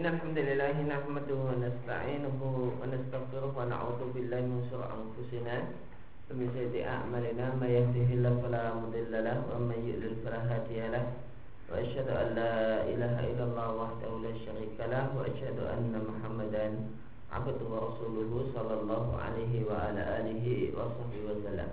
إن الحمد لله نحمده ونستعينه ونستغفره ونعوذ بالله من شرور أنفسنا. ومن سيئات أعمالنا من يهده الله فلا مضل له ومن يضلل فلا هادي له. وأشهد أن لا إله إلا الله وحده لا شريك له. وأشهد أن محمدا عبده ورسوله صلى الله عليه وعلى آله وصحبه وسلم.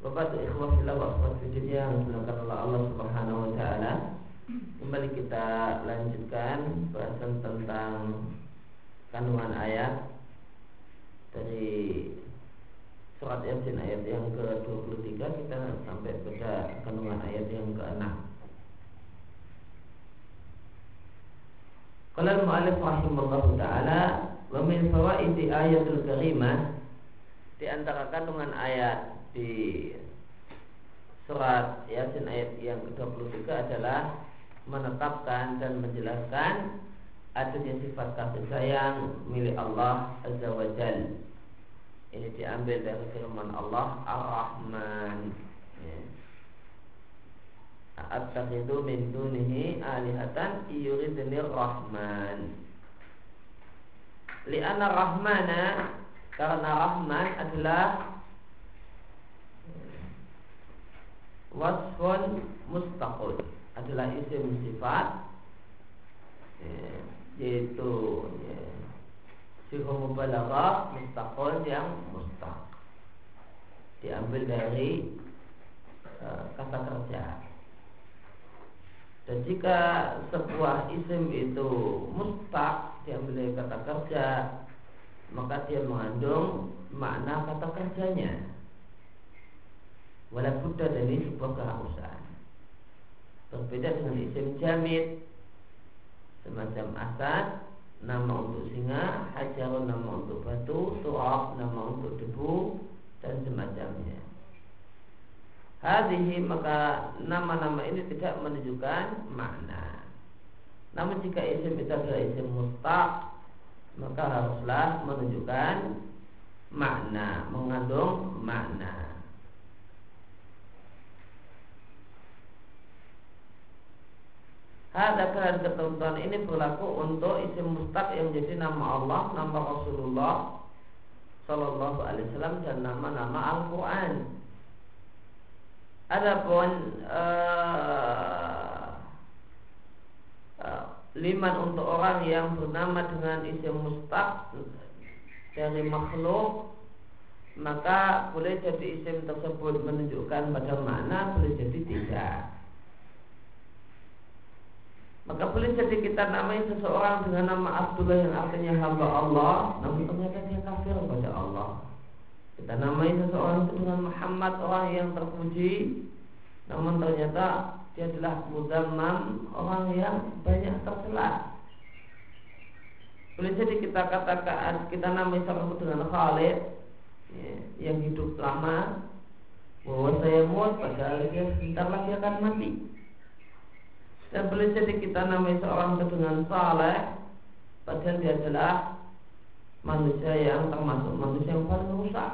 Bapak ikhwah fillah wa yang dimuliakan oleh Allah Subhanahu wa taala. Kembali kita lanjutkan bahasan tentang kandungan ayat dari surat Yasin ayat yang ke-23 kita sampai pada kandungan ayat yang ke-6. Qala al-mu'allif taala wa min fawaidi ayatul karimah di antara kandungan ayat di surat Yasin ayat yang ke-23 adalah menetapkan dan menjelaskan adanya sifat kasih sayang milik Allah Azza wa Jal. Ini diambil dari firman Allah Ar-Rahman. Ya. Min dunihi alihatan yuridni rahman Lianna rahmana Karena rahman adalah wasfun mustaqul adalah isim sifat ya, yaitu ya, sifat mubalaghah mustaqul yang mustaq. Diambil dari uh, kata kerja dan jika sebuah isim itu mustaq diambil dari kata kerja maka dia mengandung makna kata kerjanya. Walaupun dan ini sebuah keharusan Berbeda dengan isim jamid Semacam asad Nama untuk singa Hajarun nama untuk batu Tu'af nama untuk debu Dan semacamnya. Hadihi maka nama-nama ini tidak menunjukkan makna. Namun jika isim itu adalah isim mustaq Maka haruslah menunjukkan makna Mengandung makna Ada kalian ketentuan ini berlaku untuk isim mustaq yang menjadi nama Allah, nama Rasulullah Sallallahu Alaihi Wasallam dan nama-nama Al-Quran. Adapun uh, uh, liman untuk orang yang bernama dengan isim mustaq dari makhluk maka boleh jadi isim tersebut menunjukkan pada mana boleh jadi tidak. Maka boleh jadi kita namai seseorang dengan nama Abdullah yang artinya hamba Allah Namun ternyata dia kafir kepada Allah. Kita namai seseorang dengan Muhammad orang yang terpuji Namun ternyata dia adalah mudammam orang yang banyak tercela Boleh jadi kita katakan kita namai seseorang dengan Khalid ya, Yang hidup lama Bahwa saya muat padahal dia sebentar lagi akan mati dan boleh jadi kita namai seorang itu dengan saleh Padahal dia adalah manusia yang termasuk manusia yang paling rusak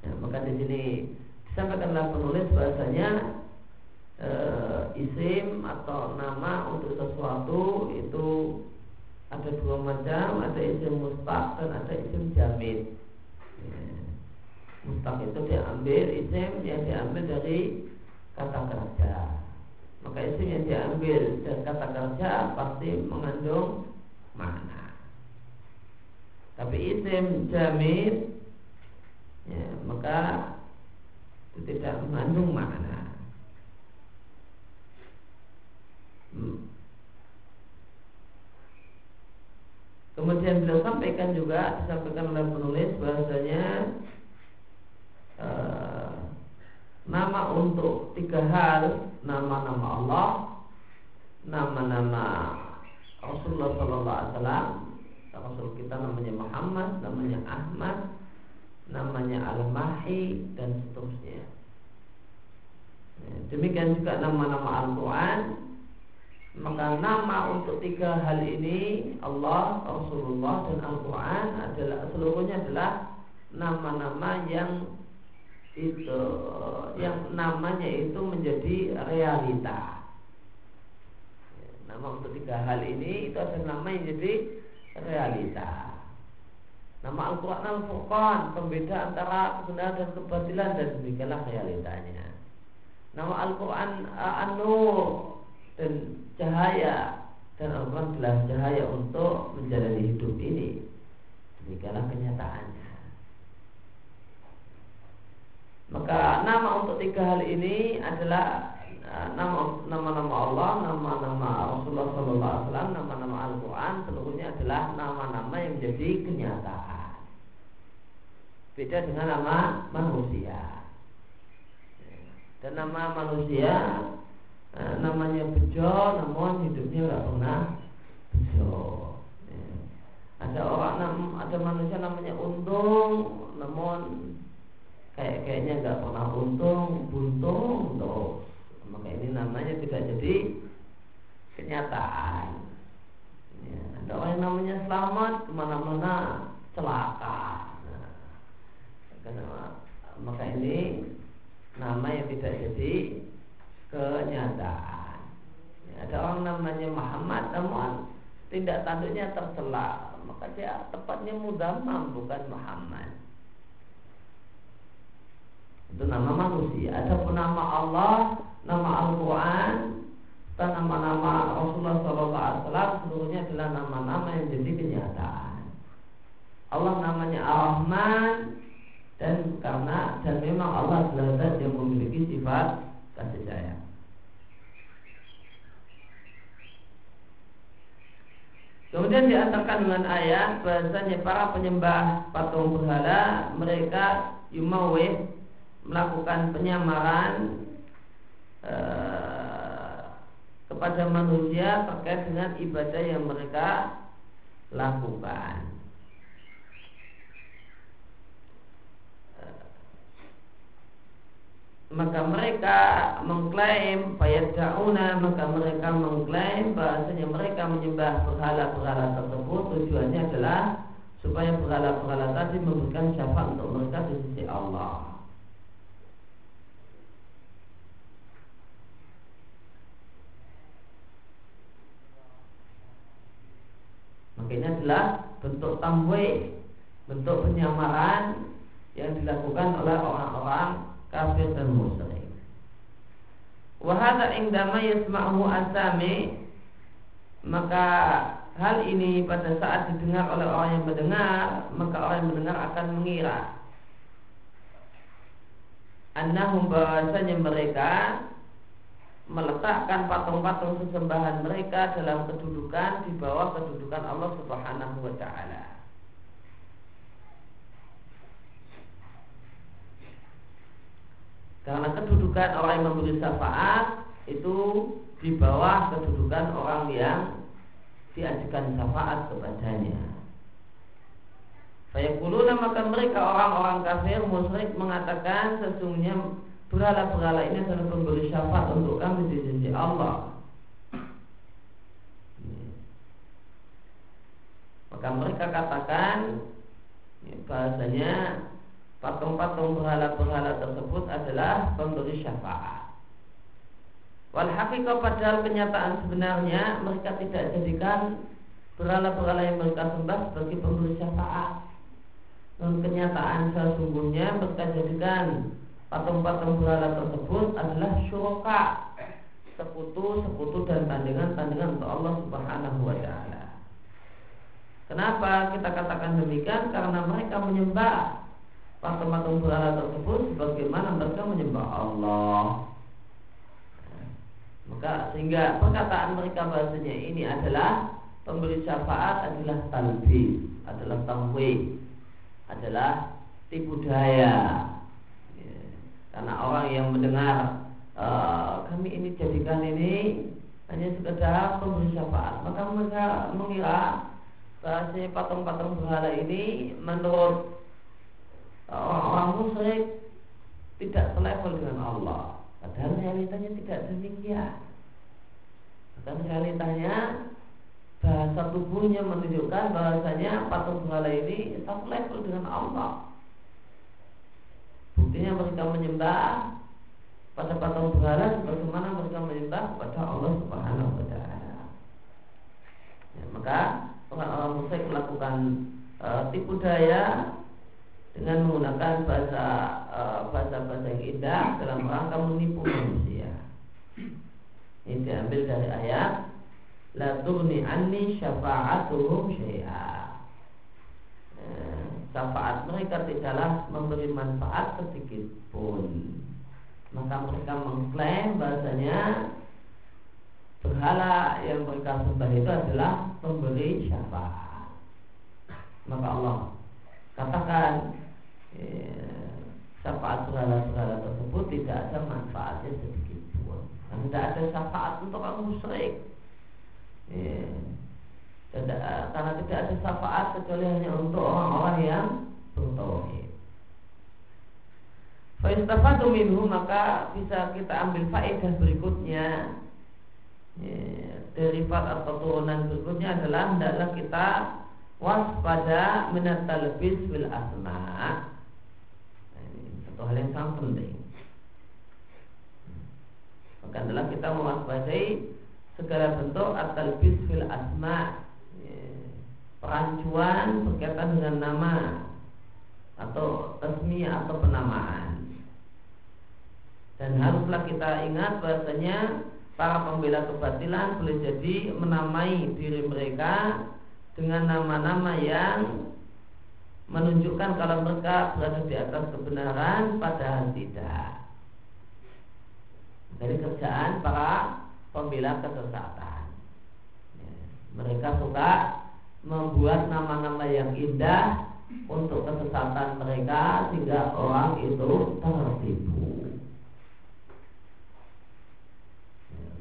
ya, Maka di sini disampaikanlah penulis bahasanya e, Isim atau nama untuk sesuatu itu ada dua macam Ada isim mustaq dan ada isim jamid ya. Mustaq itu diambil isim yang diambil dari kata kerja. Maka isim yang diambil dan kata kerja pasti mengandung makna. Tapi isim jamid ya, maka itu tidak mengandung makna. Hmm. Kemudian beliau sampaikan juga disampaikan oleh penulis bahasanya uh, nama untuk tiga hal nama-nama Allah nama-nama Rasulullah Sallallahu Alaihi Wasallam. Rasul kita namanya Muhammad namanya Ahmad namanya Al-Mahi dan seterusnya. Ya, demikian juga nama-nama Al-Quran. Maka nama untuk tiga hal ini Allah, Rasulullah dan Al-Quran adalah seluruhnya adalah nama-nama yang itu yang namanya itu menjadi realita. Nama untuk tiga hal ini itu ada nama yang jadi realita. Nama Al-Quran Al-Furqan Pembeda antara kebenaran dan kebatilan Dan demikianlah realitanya Nama Al-Quran An-Nur Dan cahaya Dan Al-Quran jelas cahaya untuk menjalani hidup ini Demikianlah kenyataannya Maka nama untuk tiga hal ini adalah nama nama-nama Allah, nama-nama Rasulullah SAW, nama-nama Al-Quran seluruhnya adalah nama-nama yang menjadi kenyataan. Beda dengan nama manusia. Dan nama manusia eh, namanya bejo, namun hidupnya nggak pernah bejo. Ya. Ada orang, ada manusia namanya untung, namun kayak kayaknya nggak pernah untung, buntung terus. Maka ini namanya tidak jadi kenyataan. Ya, ada orang yang namanya selamat ke mana-mana celaka karena maka ini nama yang tidak jadi kenyataan. Ya, ada orang namanya Muhammad namun tindak tanduknya tercela, maka dia tepatnya mudamam bukan Muhammad. Itu nama manusia. Ada pun nama Allah, nama Al-Quran, dan nama-nama Rasulullah SAW seluruhnya adalah nama-nama yang jadi kenyataan. Allah namanya Ar-Rahman, dan karena dan memang Allah adalah yang memiliki sifat kasih sayang. Kemudian diantarkan dengan ayat bahasanya para penyembah patung berhala mereka yumawih melakukan penyamaran eh, kepada manusia terkait dengan ibadah yang mereka lakukan. maka mereka mengklaim dauna maka mereka mengklaim bahasanya mereka menyembah berhala-berhala tersebut tujuannya adalah supaya berhala-berhala tadi memberikan syafaat untuk mereka di sisi Allah. Makanya adalah bentuk tamwe, bentuk penyamaran yang dilakukan oleh orang-orang kafir dan musyrik. Wahada indama yasma'hu asami maka hal ini pada saat didengar oleh orang yang mendengar maka orang yang mendengar akan mengira annahum bahwasanya mereka meletakkan patung-patung sesembahan mereka dalam kedudukan di bawah kedudukan Allah Subhanahu wa taala. Karena kedudukan orang yang memberi syafaat itu di bawah kedudukan orang yang diajukan syafaat kepadanya. Fayakuluna maka mereka orang-orang kafir musyrik mengatakan sesungguhnya berhala-berhala ini adalah pemberi syafaat untuk kami di sisi Allah. Maka mereka katakan bahasanya patung-patung berhala-berhala tersebut adalah pemberi syafaat. Wal haqiqah padahal kenyataan sebenarnya mereka tidak jadikan berhala-berhala yang mereka sembah sebagai pemberi syafaat. Dan kenyataan sesungguhnya mereka jadikan patung-patung berhala tersebut adalah syuraka sekutu, sekutu dan tandingan-tandingan untuk Allah Subhanahu wa taala. Kenapa kita katakan demikian? Karena mereka menyembah patung-patung berhala tersebut sebagaimana mereka menyembah Allah. Maka sehingga perkataan mereka bahasanya ini adalah pemberi syafaat adalah talbi, adalah tamwi, adalah tipu daya. Karena orang yang mendengar e, kami ini jadikan ini hanya sekedar pemberi syafaat, maka mereka mengira bahasanya patung-patung berhala ini menurut orang musyrik tidak selevel dengan Allah. Padahal realitanya tidak demikian. Dan realitanya bahasa tubuhnya menunjukkan bahasanya patung berhala ini satu level dengan Allah. Buktinya mereka menyembah pada patung berhala sebagaimana mereka menyembah kepada Allah Subhanahu wa taala. Ya, maka orang-orang musyrik melakukan uh, tipu daya dengan menggunakan bahasa uh, bahasa-bahasa yang indah dalam rangka menipu manusia. Ini diambil dari ayat la tughni anni syafa'atuhum syai'a. Eh, syafaat mereka tidaklah memberi manfaat sedikit pun. Maka mereka mengklaim bahasanya berhala yang mereka sembah itu adalah pemberi syafaat. Maka Allah katakan eh, syafaat berhala-berhala tersebut tidak ada manfaatnya sedikit pun. Dan tidak ada syafaat untuk orang musyrik Ya. Tidak, karena tidak ada syafaat kecuali hanya untuk orang-orang yang bertauhid. Faistafadu minhu maka bisa kita ambil faedah berikutnya ya, atau turunan berikutnya adalah hendaklah kita waspada minat talbis bil asma. Nah, ini satu hal yang sangat penting. Maka adalah kita mewaspadai segala bentuk atau bis fil asma perancuan berkaitan dengan nama atau resmi atau penamaan dan haruslah kita ingat bahasanya para pembela kebatilan boleh jadi menamai diri mereka dengan nama-nama yang menunjukkan kalau mereka berada di atas kebenaran padahal tidak dari kerjaan para pembela kesesatan. Ya, mereka suka membuat nama-nama yang indah untuk kesesatan mereka sehingga orang itu tertipu.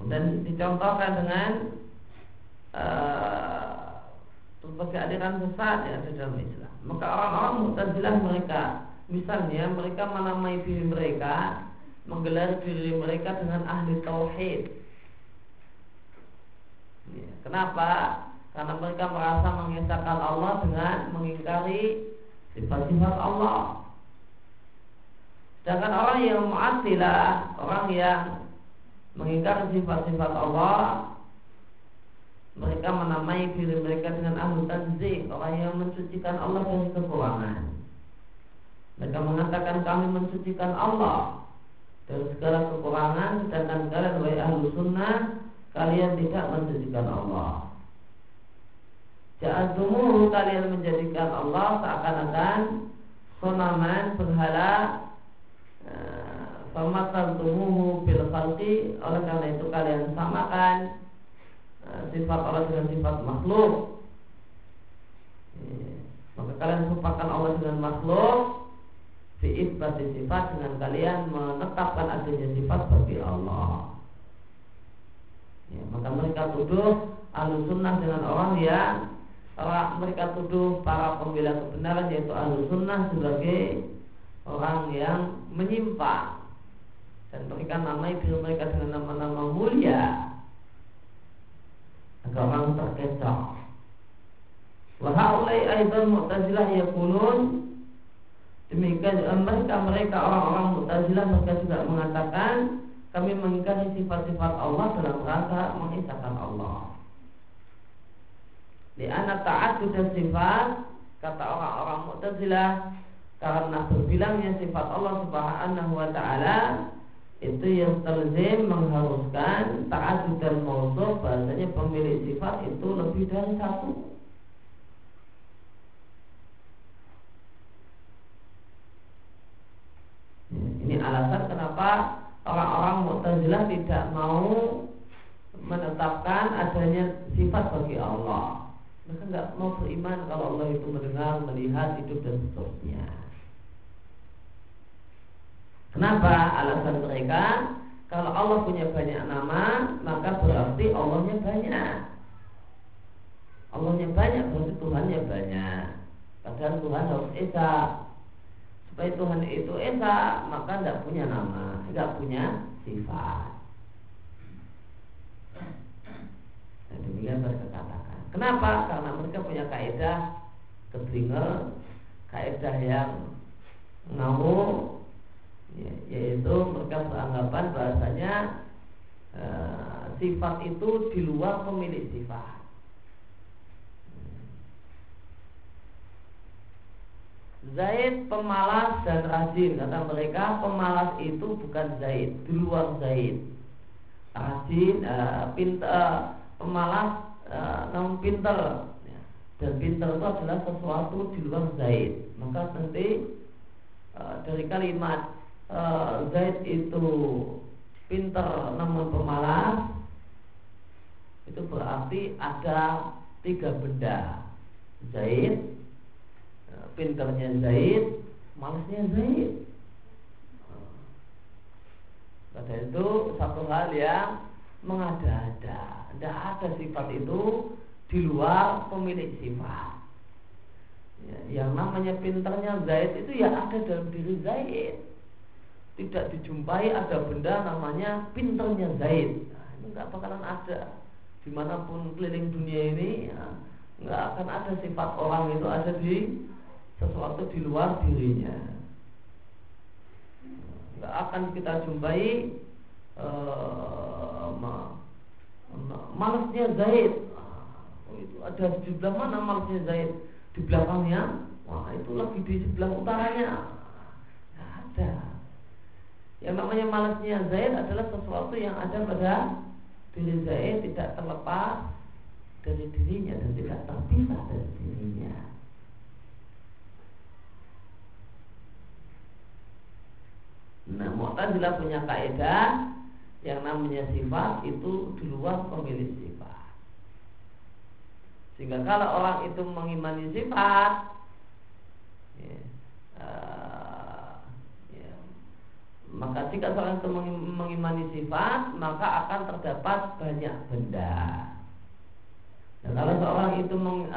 Dan dicontohkan dengan uh, berbagai aliran sesat yang ada dalam Islam. Maka orang-orang mutazilah mereka, misalnya mereka menamai diri mereka, menggelar diri mereka dengan ahli tauhid, Ya, kenapa? Karena mereka merasa mengesahkan Allah dengan mengingkari sifat-sifat Allah. Sedangkan orang yang mu'atilah, orang yang mengingkari sifat-sifat Allah, mereka menamai diri mereka dengan ahlu tanzih, orang yang mensucikan Allah dari kekurangan. Mereka mengatakan kami mensucikan Allah dari segala kekurangan, sedangkan kalian wahai ahlu sunnah kalian tidak menjadikan Allah. Ja'atumuhu kalian menjadikan Allah seakan-akan sonaman berhala Famatal tumuhu bil khalqi. Oleh karena itu kalian samakan eh, Sifat Allah dengan sifat makhluk. Eh, Maka kalian serupakan Allah dengan makhluk Fi'ibati sifat dengan kalian menetapkan adanya sifat bagi Allah. Ya, maka mereka tuduh ahlu dengan orang yang orang mereka tuduh para pembela kebenaran yaitu ahlu sunnah sebagai orang yang menyimpang dan mereka namai diri mereka dengan nama-nama mulia agar orang terkecoh. Wahaulai aidan mu'tazilah yakulun Demikian mereka mereka orang-orang mu'tazilah mereka juga mengatakan kami mengingkari sifat-sifat Allah dalam rangka mengisahkan Allah. Di anak taat sudah sifat kata orang-orang Mu'tazilah karena berbilangnya sifat Allah Subhanahu wa taala itu yang terlezim mengharuskan taat dan mausuf bahasanya pemilik sifat itu lebih dari satu. Ini alasan kenapa orang-orang Mu'tazilah tidak mau menetapkan adanya sifat bagi Allah. Mereka nggak mau beriman kalau Allah itu mendengar, melihat, hidup dan seterusnya. Kenapa? Alasan mereka kalau Allah punya banyak nama, maka berarti Allahnya banyak. Allahnya banyak berarti Tuhannya banyak. Padahal Tuhan harus esa supaya Tuhan itu esa maka tidak punya nama tidak punya sifat dan demikian mereka katakan kenapa? Karena mereka punya kaidah keblinger kaidah yang ngawur beranggapan bahasanya e, sifat itu di luar pemilik sifat. Zaid pemalas dan rajin. Kata mereka pemalas itu bukan Zaid di luar Zaid. Rajin uh, pintar uh, pemalas namun pintar ya. dan pintar itu adalah sesuatu di luar Zaid maka nanti uh, dari kalimat uh, Zaid itu pintar namun pemalas itu berarti ada tiga benda Zaid pinternya Zaid, malasnya Zaid. Pada itu satu hal yang mengada-ada. Tidak ada sifat itu di luar pemilik sifat. Ya, yang namanya pinternya Zaid itu ya ada dalam diri Zaid. Tidak dijumpai ada benda namanya pinternya Zaid. Nah, ini nggak bakalan ada di mana pun keliling dunia ini. Ya, nggak akan ada sifat orang itu ada di sesuatu di luar dirinya. Nggak akan kita jumpai uh, ma, ma, malasnya Zaid. Oh, itu ada di sebelah mana malasnya Zaid? Di belakangnya? Wah itu lagi di sebelah utaranya. Nggak ada. Yang namanya malasnya Zaid adalah sesuatu yang ada pada diri Zaid tidak terlepas dari dirinya dan tidak terpisah dari dirinya. Nah, Mu'tazilah punya kaidah yang namanya sifat itu di luar pemilik sifat. Sehingga kalau orang itu mengimani sifat, ya, uh, ya, maka jika seorang itu mengimani sifat, maka akan terdapat banyak benda. Dan kalau seorang itu meng,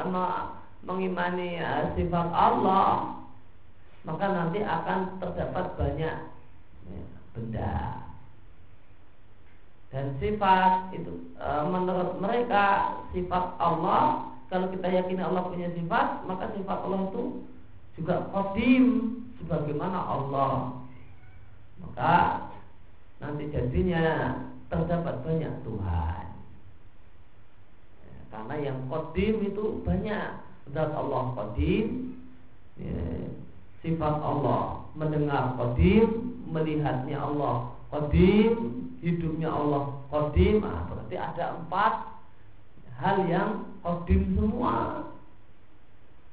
mengimani uh, sifat Allah, maka nanti akan terdapat banyak benda dan sifat itu e, menurut mereka sifat Allah kalau kita yakin Allah punya sifat maka sifat Allah itu juga kodim sebagaimana Allah. Maka nanti jadinya terdapat banyak Tuhan. Ya, karena yang kodim itu banyak. Zat Allah kodim ya, sifat Allah mendengar kodim melihatnya Allah Qadim hidupnya Allah Qadim ah, berarti ada empat hal yang Qadim semua.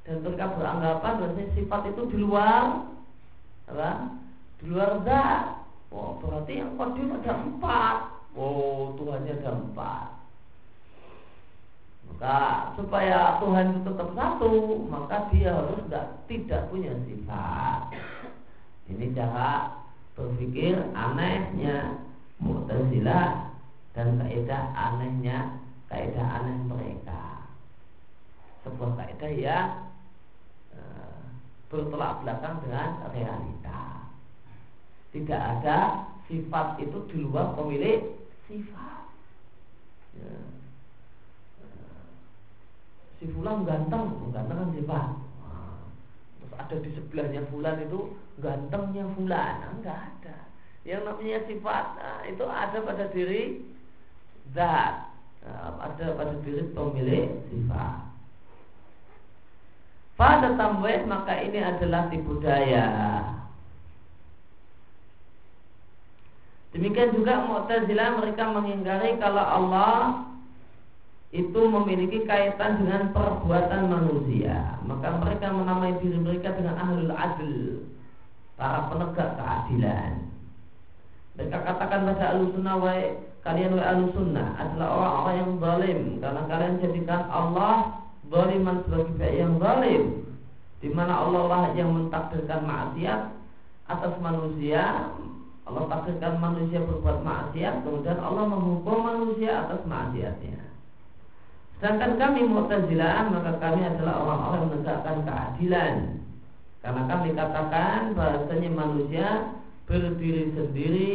Dan mereka beranggapan bahwa sifat itu di luar apa? di luar zat. Oh berarti yang Qadim ada empat. Oh Tuhannya ada empat. Maka supaya Tuhan itu tetap satu maka dia harus tidak, tidak punya sifat. Ini cara berpikir anehnya Mu'tazilah dan kaidah anehnya kaidah aneh mereka. Sebuah kaidah yang e, bertolak belakang dengan realita. Tidak ada sifat itu di luar pemilik sifat. Ya. E, si fulan ganteng ganteng kan sifat ada di sebelahnya fulan itu gantengnya fulan. Enggak ada yang namanya sifat nah, itu ada pada diri zat. Nah, ada pada diri pemilik sifat. Pada tambah maka ini adalah tipu daya. Demikian juga Mu'tazilah mereka mengingkari kalau Allah itu memiliki kaitan dengan perbuatan manusia. Maka mereka menamai diri mereka dengan ahlul adl para penegak keadilan mereka katakan pada ahlu sunnah kalian wa ahlu sunnah adalah orang-orang yang zalim. Karena kalian jadikan Allah zaliman sebagai pihak yang zalim. Di mana Allah lah yang mentakdirkan maksiat atas manusia. Allah takdirkan manusia berbuat maksiat kemudian Allah menghukum manusia atas maksiatnya. Sedangkan kami Mu'tazilah maka kami adalah orang-orang yang menegakkan keadilan. Karena kami katakan bahasanya manusia berdiri sendiri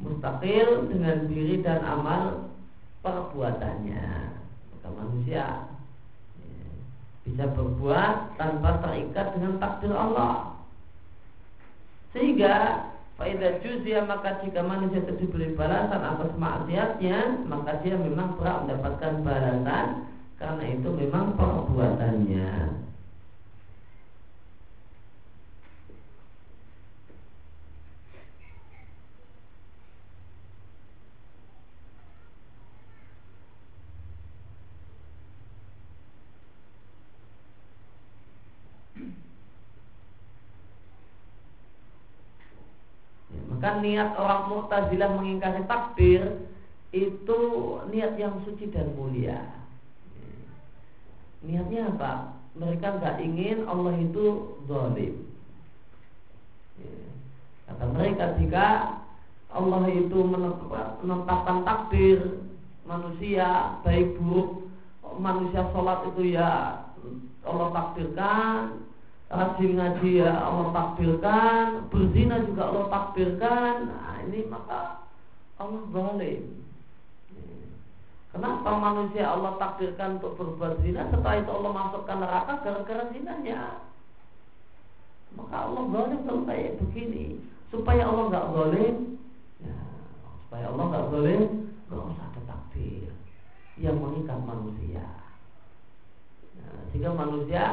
mustakil dengan diri dan amal perbuatannya. Maka manusia bisa berbuat tanpa terikat dengan takdir Allah. Sehingga Faidah juzia maka jika manusia itu diberi balasan atas maksiatnya maka dia memang berhak mendapatkan balasan karena itu memang perbuatannya. Niat orang Mu'tazilah mengingkari takdir itu niat yang suci dan mulia. Niatnya apa? Mereka nggak ingin Allah itu zalim. Kata mereka jika Allah itu menetapkan takdir manusia baik buruk manusia sholat itu ya Allah takdirkan rajin ngaji ya Allah takbirkan, berzina juga Allah takbirkan. Nah, ini maka Allah zalim. Kenapa manusia Allah takdirkan untuk berbuat zina setelah itu Allah masukkan neraka gara-gara zinanya? Maka Allah zalim kalau kayak begini. Supaya Allah nggak zalim, ya, supaya Allah nggak zalim, nggak usah ada takdir yang mengikat manusia. Nah, jika manusia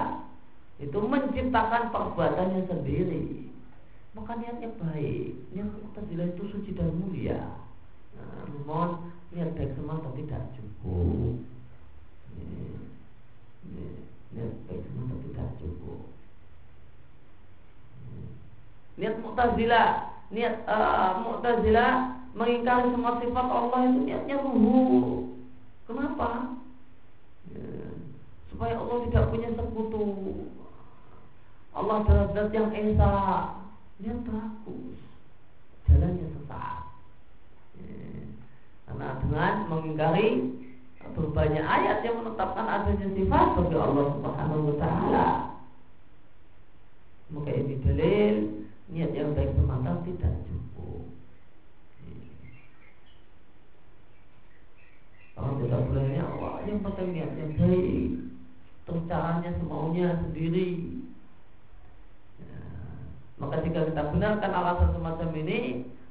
itu menciptakan perbuatannya sendiri. Maka niatnya baik. Niat Mu'tazilah itu suci dan mulia. Mohon niat baik semata tidak cukup. Niat baik semata tidak cukup. Niat Mu'tazilah niat uh, Mu'tazilah mengingkari semua sifat Allah itu niatnya ruhu kenapa? Ya, supaya Allah tidak punya sekutu Allah adalah zat yang esa Dia bagus Jalannya sesat ya. Karena dengan mengingkari Berbanyak ayat yang menetapkan adanya sifat bagi Allah subhanahu wa ta'ala. Maka ini dalil Niat yang baik semata tidak cukup. Kalau tidak bolehnya Allah yang penting niat yang baik Terus semaunya sendiri maka jika kita benarkan alasan semacam ini,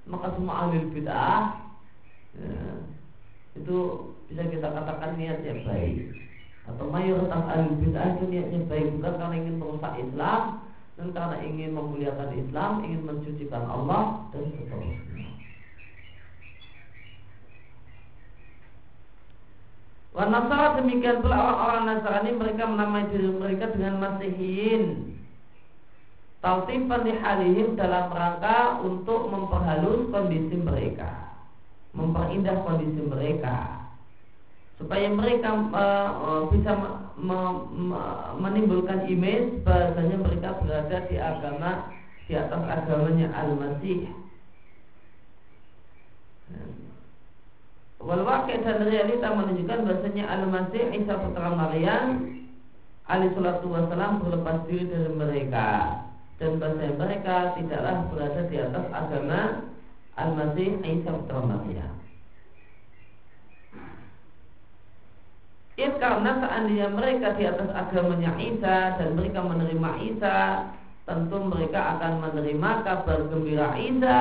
maka semua ahli bid'ah ya, itu bisa kita katakan niatnya baik. Atau mayoritas ahli bid'ah itu niatnya baik bukan karena ingin merusak Islam dan karena ingin memuliakan Islam, ingin mencucikan Allah dan seterusnya. Wanasara demikian pula orang-orang Nasrani mereka menamai diri mereka dengan Masihin Tautifan halihim dalam rangka untuk memperhalus kondisi mereka Memperindah kondisi mereka Supaya mereka uh, bisa me, me, menimbulkan image bahasanya mereka berada di agama Di atas agamanya Al-Masih. Walau dan realita menunjukkan bahasanya Al-Masih Isa putra Maryam Ali Sulatu Wasalam berlepas diri dari mereka dan bahasa mereka tidaklah berada di atas agama Al-Masih Isa putra Maryam. Ya karena seandainya mereka di atas agamanya Isa dan mereka menerima Isa, tentu mereka akan menerima kabar gembira Isa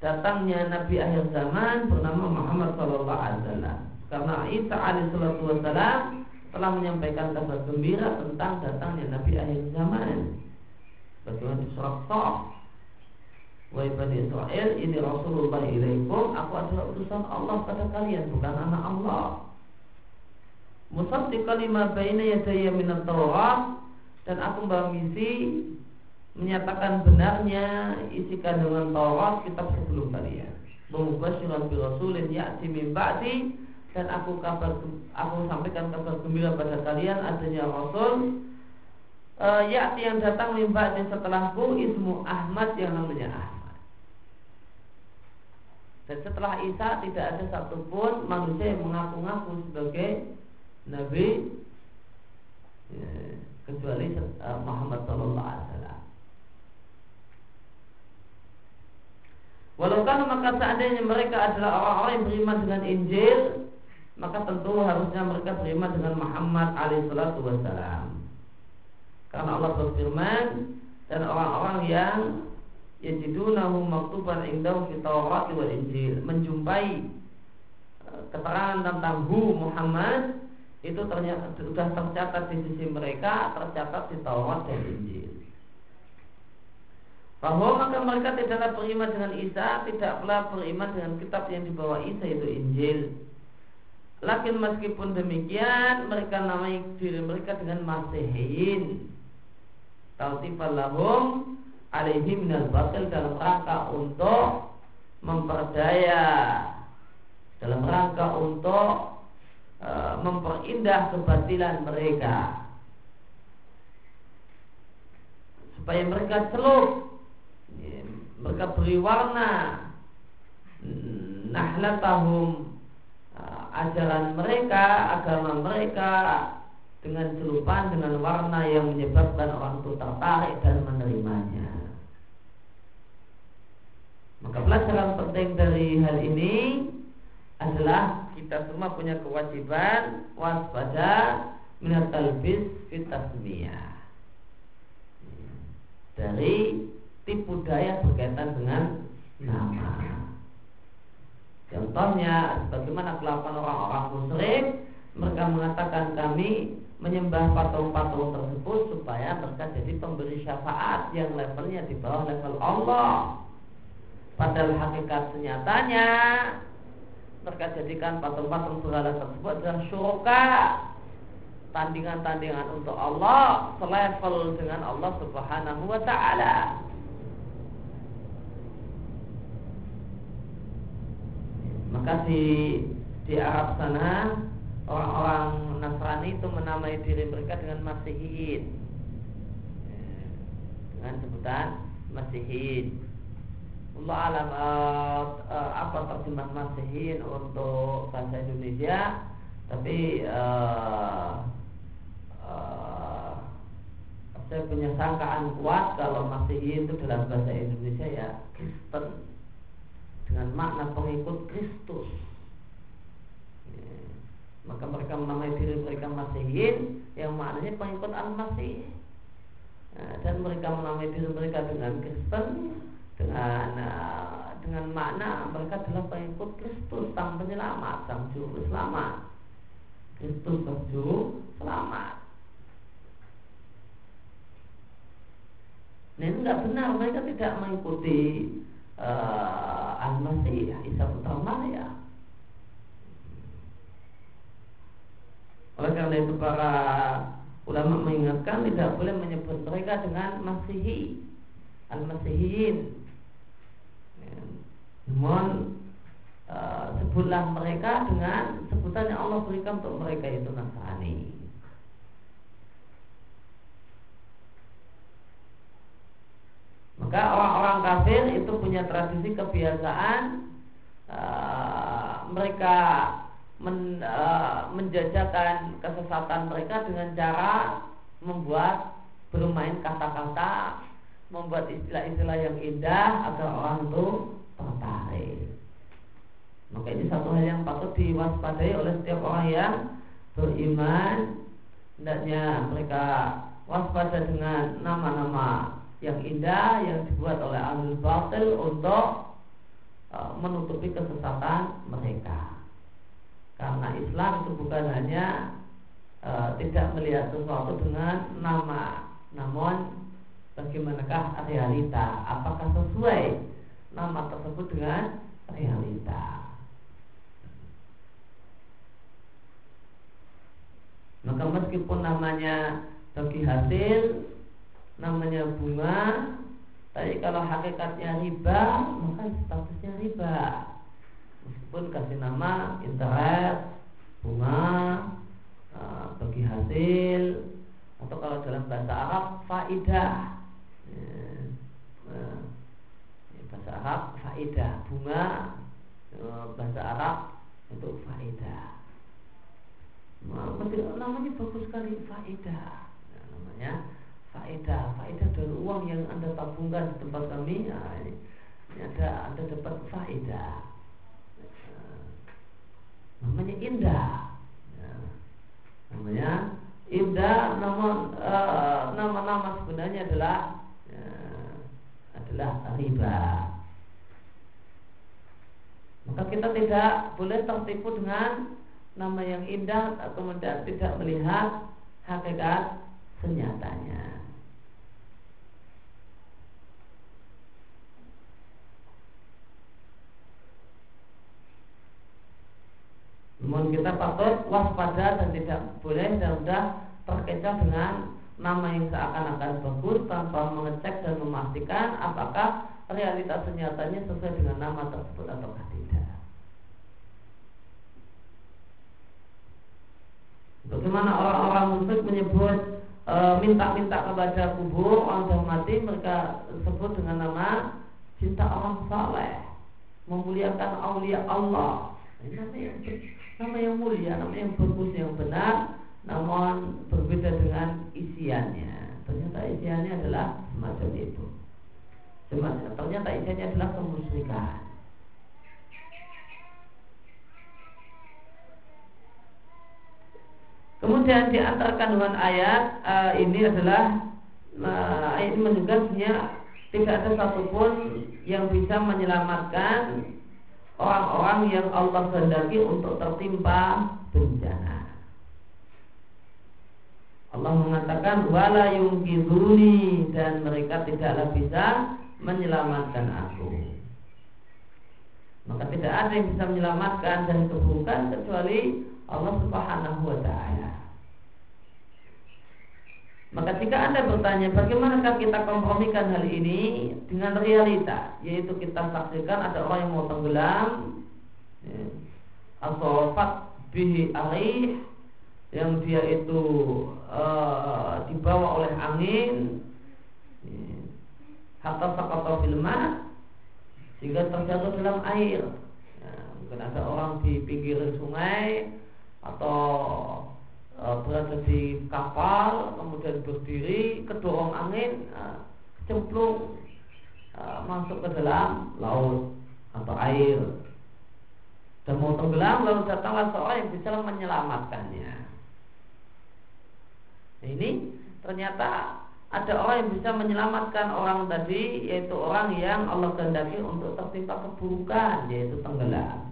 datangnya Nabi akhir zaman bernama Muhammad Wasallam. Karena Isa Alaihissalatu Wassalam telah menyampaikan kabar gembira tentang datangnya Nabi akhir zaman. Bagaimana surat Sa'af Wahai Israel Ini Rasulullah ilaikum Aku adalah utusan Allah pada kalian Bukan anak Allah. Musaddiq lima baina yadaya minat Taurat dan aku misi menyatakan benarnya isi kandungan Taurat kitab sebelum kalian. Mubasyiran bi rasulin ya'ti min ba'di dan aku kabar aku sampaikan kabar gembira pada kalian adanya rasul uh, yakti yang datang dan setelahku ismu Ahmad yang namanya Ahmad. Dan setelah Isa tidak ada satupun manusia yang mengaku-ngaku sebagai Nabi ya, kecuali uh, Muhammad Sallallahu Alaihi Wasallam. Walau kan maka seandainya mereka adalah orang-orang yang beriman dengan Injil, maka tentu harusnya mereka beriman dengan Muhammad alaihissalatu wassalam. Karena Allah berfirman dan orang-orang yang yajidunahu maktuban indahu fi Taurat wa Injil. Menjumpai eh, keterangan tentang hu Muhammad itu ternyata sudah tercatat di sisi mereka tercatat di Taurat dan Injil. Bahwa maka mereka tidaklah beriman dengan Isa tidak pula beriman dengan kitab yang dibawa Isa itu Injil. Lakin meskipun demikian mereka namai diri mereka dengan Masihin Tautifan lahum alaihi minal batil dalam rangka untuk memperdaya dalam rangka untuk e, memperindah kebatilan mereka. Supaya mereka celup. Ya, mereka beri warna. Nahlatahum e, ajaran mereka agama mereka dengan celupan dengan warna yang menyebabkan orang itu tertarik dan menerimanya. Maka pelajaran penting dari hal ini adalah kita semua punya kewajiban waspada minat talbis fitasmiyah dari tipu daya berkaitan dengan nama. Contohnya, bagaimana kelakuan orang-orang musyrik, mereka mengatakan kami menyembah patung-patung tersebut supaya mereka jadi pemberi syafaat yang levelnya di bawah level Allah. Padahal hakikat senyatanya mereka jadikan patung-patung berhala tersebut adalah syurga tandingan-tandingan untuk Allah selevel dengan Allah Subhanahu wa taala. Maka di di Arab sana orang-orang Nasrani itu menamai diri mereka dengan Masihin dengan sebutan Masihin Allah alam uh, uh, apa terjemah Masihin untuk bahasa Indonesia? Tapi uh, uh, saya punya sangkaan kuat kalau Masihin itu dalam bahasa Indonesia ya Kristen dengan makna pengikut Kristus maka mereka menamai diri mereka Masihin yang maknanya pengikut Al-Masih. Nah, dan mereka menamai diri mereka dengan Kristen dengan uh, dengan makna mereka adalah pengikut Kristus sang penyelamat sang juru selamat. Kristus sang juru selamat. Nah ini tidak benar. Mereka tidak mengikuti uh, Al-Masih Isa Putra Maria Oleh karena itu para ulama mengingatkan tidak boleh menyebut mereka dengan masihi al-masihiin. Ya. Namun uh, sebutlah mereka dengan sebutan yang Allah berikan untuk mereka itu Nasrani. Maka orang-orang kafir itu punya tradisi kebiasaan uh, mereka men, uh, menjajakan kesesatan mereka dengan cara membuat bermain kata-kata, membuat istilah-istilah yang indah agar orang itu tertarik. Maka ini satu hal yang patut diwaspadai oleh setiap orang yang beriman. Hendaknya mereka waspada dengan nama-nama yang indah yang dibuat oleh ahli batil untuk uh, menutupi kesesatan mereka. Karena Islam itu bukan hanya e, tidak melihat sesuatu dengan nama, namun bagaimanakah realita? Apakah sesuai nama tersebut dengan realita? Maka meskipun namanya bagi hasil, namanya bunga, tapi kalau hakikatnya riba, maka statusnya riba meskipun kasih nama interest bunga uh, bagi hasil atau kalau dalam bahasa Arab faidah. Ya, uh, bahasa Arab faidah. Bunga bahasa Arab untuk faidah. Namanya bagus sekali faidah. Nah, namanya faedah faedah dari uang yang anda tabungkan di tempat kami ya, ini, ini ada anda dapat faedah namanya indah ya. namanya indah namun nama nama-nama sebenarnya adalah adalah adalah riba. Maka kita tidak boleh tertipu dengan nama yang indah kemudian tidak melihat hakikat senyatanya. Namun kita patut waspada dan tidak boleh dan sudah terkecoh dengan nama yang seakan-akan bagus tanpa mengecek dan memastikan apakah realitas senyatanya sesuai dengan nama tersebut atau tidak. Bagaimana orang-orang musyrik menyebut e, minta-minta kepada kubur orang sudah mati mereka sebut dengan nama cinta orang saleh, memuliakan aulia Allah. Ini nama yang mulia, nama yang bagus, yang benar, namun berbeda dengan isiannya. Ternyata isiannya adalah semacam itu. Ternyata isiannya adalah kemusyrikan. Kemudian di antara kandungan ayat uh, ini adalah uh, ayat ini menunjukkan tidak ada satupun yang bisa menyelamatkan orang-orang yang Allah kehendaki untuk tertimpa bencana. Allah mengatakan wala yungkiduni dan mereka tidaklah bisa menyelamatkan aku. Maka tidak ada yang bisa menyelamatkan dan keburukan kecuali Allah Subhanahu wa taala. Maka jika Anda bertanya bagaimanakah kita kompromikan hal ini dengan realita, yaitu kita saksikan ada orang yang mau tenggelam, ya, atau fat bihi arih yang dia itu uh, dibawa oleh angin, ya, hatta sakata filma sehingga terjatuh dalam air. Ya, mungkin ada orang di pinggir sungai atau e, berada di kapal kemudian berdiri kedorong angin e, cemplung e, masuk ke dalam laut atau air. Dan mau tenggelam lalu datanglah seorang yang bisa menyelamatkannya. Ini ternyata ada orang yang bisa menyelamatkan orang tadi yaitu orang yang Allah kehendaki untuk tertimpa keburukan yaitu tenggelam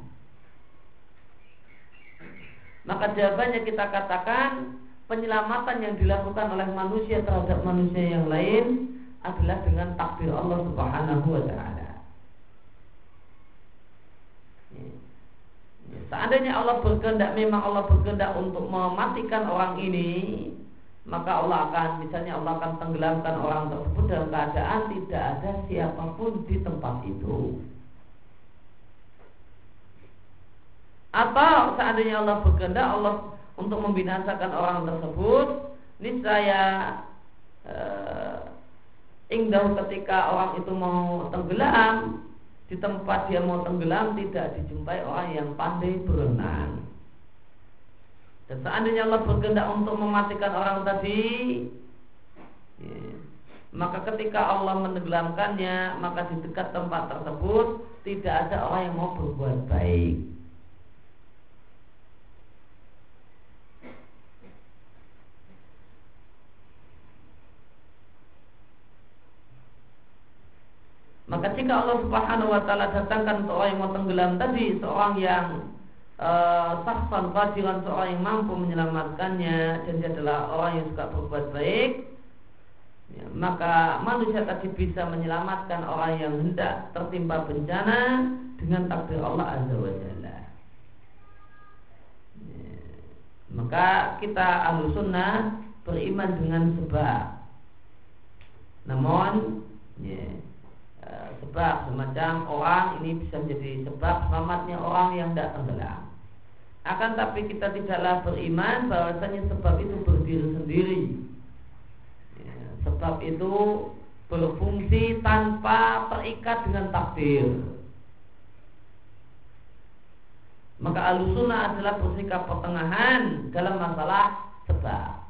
maka jawabannya kita katakan penyelamatan yang dilakukan oleh manusia terhadap manusia yang lain adalah dengan takdir Allah Subhanahu wa taala. Seandainya Allah berkehendak memang Allah berkehendak untuk mematikan orang ini, maka Allah akan misalnya Allah akan tenggelamkan orang tersebut dalam keadaan tidak ada siapa pun di tempat itu. Atau seandainya Allah berkehendak Allah untuk membinasakan orang tersebut, niscaya eh, ingdahu ketika orang itu mau tenggelam di tempat dia mau tenggelam tidak dijumpai orang yang pandai berenang. Dan seandainya Allah berkehendak untuk mematikan orang tadi, ya, maka ketika Allah menenggelamkannya, maka di dekat tempat tersebut tidak ada orang yang mau berbuat baik. Maka jika Allah Subhanahu wa taala datangkan seorang yang mau tenggelam tadi, seorang yang uh, saksan qadiran seorang yang mampu menyelamatkannya dan dia adalah orang yang suka berbuat baik, ya, maka manusia tadi bisa menyelamatkan orang yang hendak tertimpa bencana dengan takdir Allah Azza wa Jalla. Ya, maka kita ahlu sunnah beriman dengan sebab. Namun, ya, sebab semacam orang ini bisa menjadi sebab selamatnya orang yang tidak tenggelam. Akan tapi kita tidaklah beriman bahwasanya sebab itu berdiri sendiri. Ya, sebab itu berfungsi tanpa terikat dengan takdir. Maka alusuna adalah bersikap pertengahan dalam masalah sebab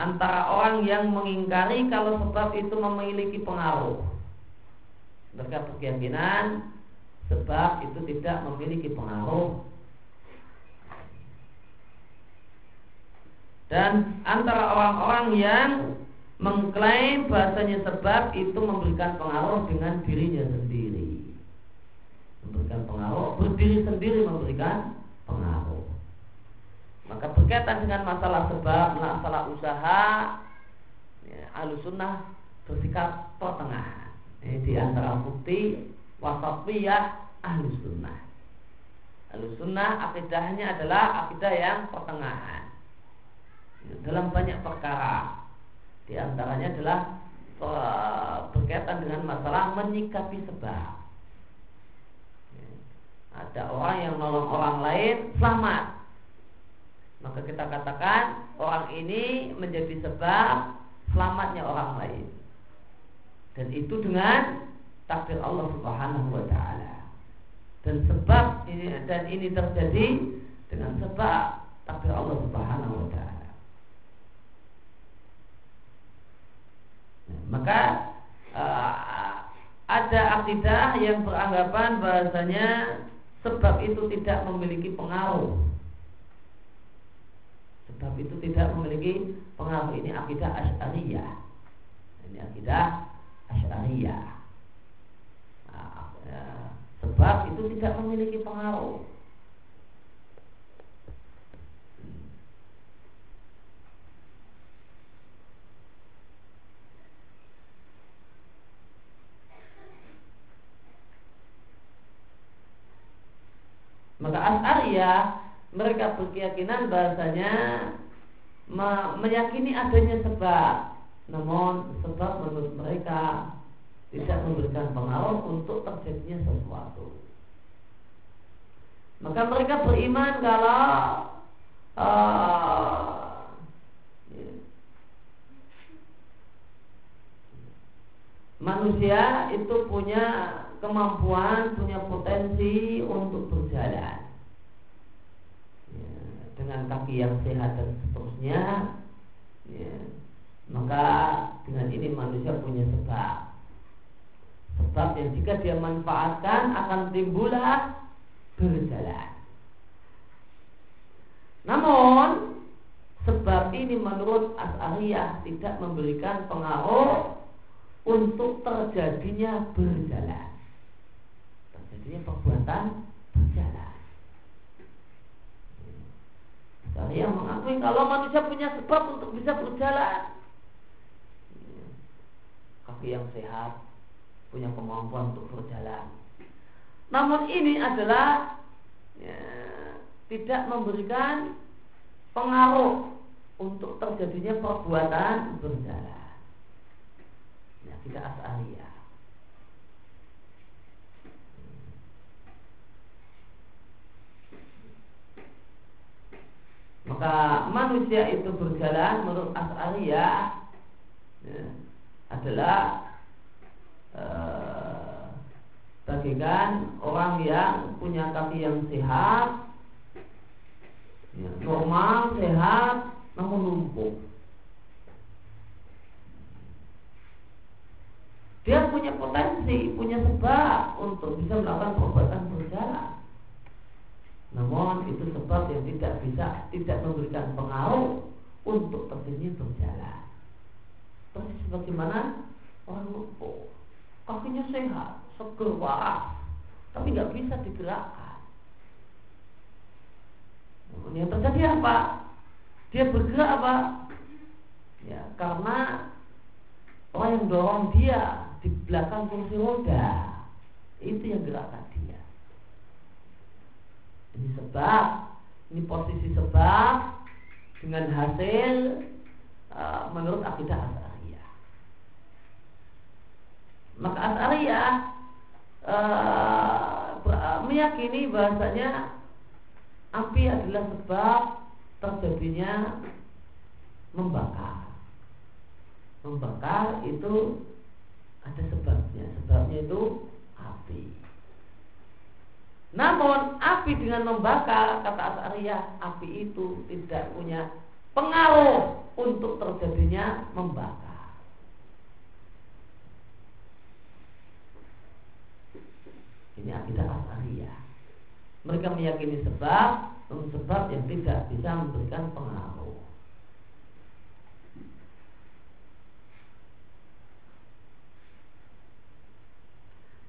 antara orang yang mengingkari kalau sebab itu memiliki pengaruh mereka berkeyakinan sebab itu tidak memiliki pengaruh dan antara orang-orang yang mengklaim bahasanya sebab itu memberikan pengaruh dengan dirinya sendiri. Memberikan pengaruh, berdiri sendiri memberikan. Maka berkaitan dengan masalah sebab, masalah usaha, ya, alusunnah bersikap pertengahan. Ini di antara bukti wasatiyah ahlu sunnah. Ahlu sunnah akidahnya adalah akidah yang pertengahan. Dalam banyak perkara di antaranya adalah eh, berkaitan dengan masalah menyikapi sebab. Ada orang yang nolong orang lain selamat. Maka kita katakan orang ini menjadi sebab selamatnya orang lain. Dan itu dengan takdir Allah Subhanahu wa taala. Dan sebab ini dan ini terjadi dengan sebab takdir Allah Subhanahu wa taala. Maka uh, ada akidah yang beranggapan bahasanya sebab itu tidak memiliki pengaruh. Sebab itu tidak memiliki pengaruh. Ini akidah asyariyah. Ini akidah asyariyah. Nah, ya, sebab itu tidak memiliki pengaruh. Maka As'ariyah mereka berkeyakinan bahasanya meyakini adanya sebab namun sebab menurut mereka tidak memberikan pengaruh untuk terjadinya sesuatu. Maka mereka beriman kalau uh, manusia itu punya kemampuan, punya potensi untuk berjalan dengan kaki yang sehat dan seterusnya. Ya, maka dengan ini manusia punya sebab. Sebab yang jika dia manfaatkan akan timbullah berjalan. Namun sebab ini menurut As'ariyah tidak memberikan pengaruh untuk terjadinya berjalan artinya perbuatan berjalan. Saya mengakui kalau manusia punya sebab untuk bisa berjalan. Kaki yang sehat punya kemampuan untuk berjalan. Namun ini adalah ya, tidak memberikan pengaruh untuk terjadinya perbuatan berjalan. Ya, tidak asaliyah. Maka manusia itu berjalan menurut As'ariyah ya, adalah eh, bagikan orang yang punya kaki yang sehat, ya, normal, sehat, namun lumpuh. Dia punya potensi, punya sebab untuk bisa melakukan perbuatan berjalan. Namun itu sebab yang tidak bisa tidak memberikan pengaruh untuk terjadinya berjalan. Persis sebagaimana orang lumpuh, kakinya sehat, seger waras, tapi nggak bisa digerakkan. Namun yang terjadi apa? Dia bergerak apa? Ya, karena orang yang dorong dia di belakang kursi roda itu yang gerakkan dia. Ini sebab, ini posisi sebab dengan hasil uh, menurut akidah As'ariyah. Maka As'ariyah uh, meyakini bahasanya api adalah sebab terjadinya membakar. Membakar itu ada sebabnya. Sebabnya itu api. Namun api dengan membakar kata Asariyah api itu tidak punya pengaruh untuk terjadinya membakar. Ini akidah Asariyah. Mereka meyakini sebab sebab yang tidak bisa memberikan pengaruh.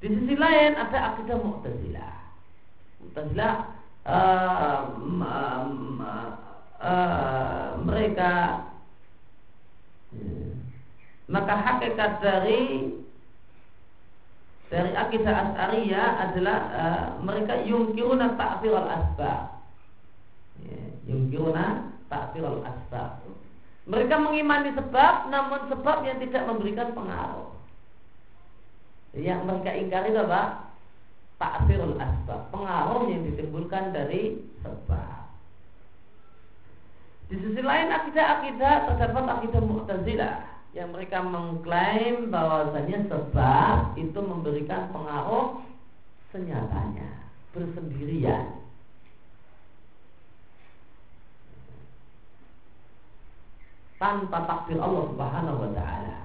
Di sisi lain ada akidah Mu'tazilah. Mu'tazilah uh, uh, uh, mereka uh, maka hakikat dari dari akidah As'ariyah adalah uh, mereka yungkiruna ta'fir al-asbab. Ya, yungkiruna ta'fir al-asbab. Mereka mengimani sebab namun sebab yang tidak memberikan pengaruh. Yang mereka ingkari apa? Ta'firul asbab, pengaruh yang ditimbulkan dari sebab. Di sisi lain akidah-akidah terdapat akidah Mu'tazilah yang mereka mengklaim bahwasanya sebab itu memberikan pengaruh senyatanya bersendirian tanpa takdir Allah Subhanahu wa taala.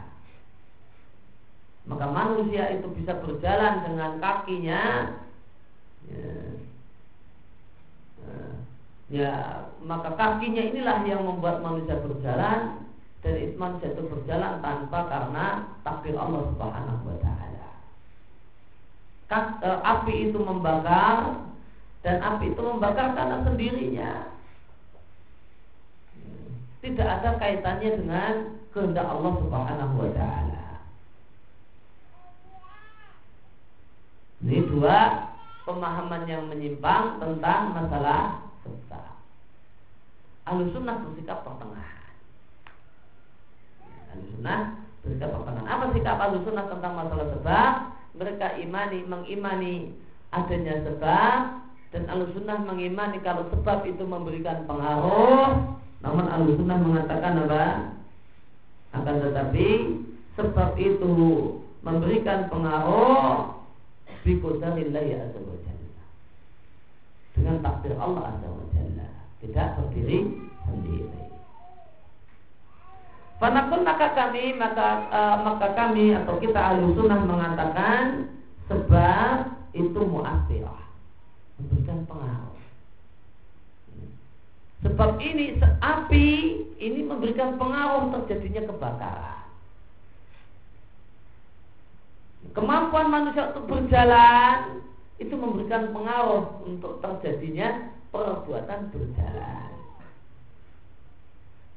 Maka manusia itu bisa berjalan dengan kakinya ya, ya maka kakinya inilah yang membuat manusia berjalan dan Isman jatuh berjalan tanpa karena takdir Allah Subhanahu wa taala. E, api itu membakar dan api itu membakar karena sendirinya. Tidak ada kaitannya dengan kehendak Allah Subhanahu wa taala. Ini dua pemahaman yang menyimpang tentang masalah sebab. Alusunnah bersikap pertengahan sunnah bersikap pertengahan. Apa sikap ahlu sunnah tentang masalah sebab? Mereka imani, mengimani adanya sebab dan ahlu sunnah mengimani kalau sebab itu memberikan pengaruh. Namun ahlu sunnah mengatakan apa? Akan tetapi sebab itu memberikan pengaruh biqadarillahi azza wa jalla. Dengan takdir Allah azza wa jalla. Tidak berdiri sendiri. Fanakun maka kami maka uh, maka kami atau kita ahli sunnah mengatakan sebab itu muasirah memberikan pengaruh. Sebab ini api ini memberikan pengaruh terjadinya kebakaran. Kemampuan manusia untuk berjalan itu memberikan pengaruh untuk terjadinya perbuatan berjalan.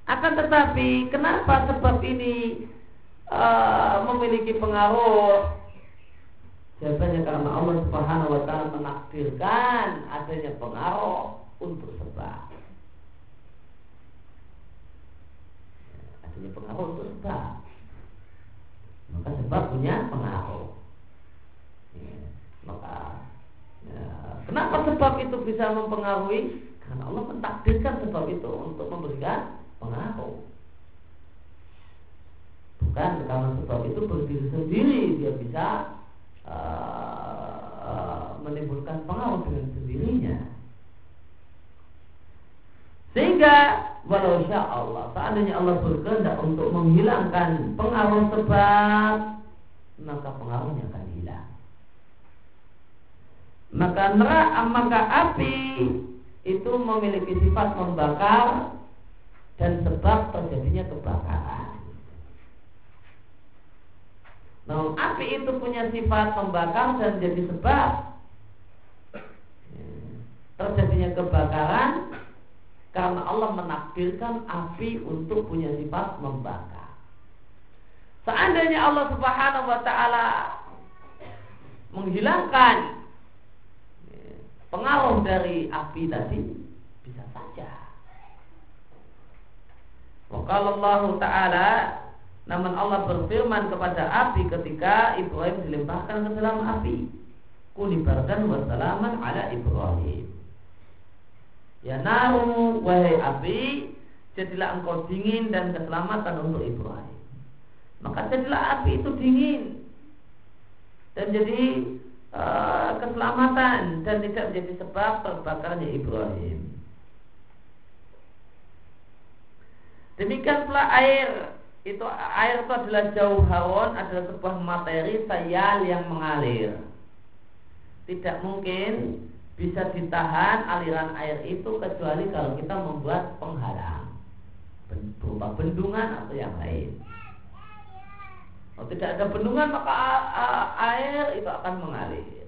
Akan tetapi kenapa sebab ini uh, memiliki pengaruh? Jawabannya karena Allah Subhanahu wa taala menakdirkan adanya pengaruh untuk sebab. Adanya pengaruh untuk sebab. Maka sebab punya pengaruh. Ya, maka ya, kenapa sebab itu bisa mempengaruhi? Karena Allah mentakdirkan sebab itu untuk memberikan pengaruh bukan karena sebab itu berdiri sendiri dia bisa uh, uh, menimbulkan pengaruh dengan sendirinya sehingga walau sya Allah. Seandainya Allah berkehendak untuk menghilangkan pengaruh sebab maka pengaruhnya akan hilang. Maka neraka maka api itu memiliki sifat membakar dan sebab terjadinya kebakaran. Nah, api itu punya sifat membakar dan jadi sebab. Terjadinya kebakaran karena Allah menakdirkan api untuk punya sifat membakar. Seandainya Allah Subhanahu wa taala menghilangkan pengaruh dari api tadi bisa saja. Wakala Allah Ta'ala Namun Allah berfirman kepada api ketika Ibrahim dilempahkan ke dalam api. Kulibarkan wassalaman ala Ibrahim Ya naru wahai api Jadilah engkau dingin dan keselamatan untuk Ibrahim. Maka jadilah api itu dingin Dan jadi uh, keselamatan Dan tidak menjadi sebab terbakarnya Ibrahim. Demikian pula air. Itu air itu adalah jauh haron adalah sebuah materi sayal yang mengalir. Tidak mungkin bisa ditahan aliran air itu kecuali kalau kita membuat penghalang berupa bendungan atau yang lain. Kalau tidak ada bendungan maka air itu akan mengalir.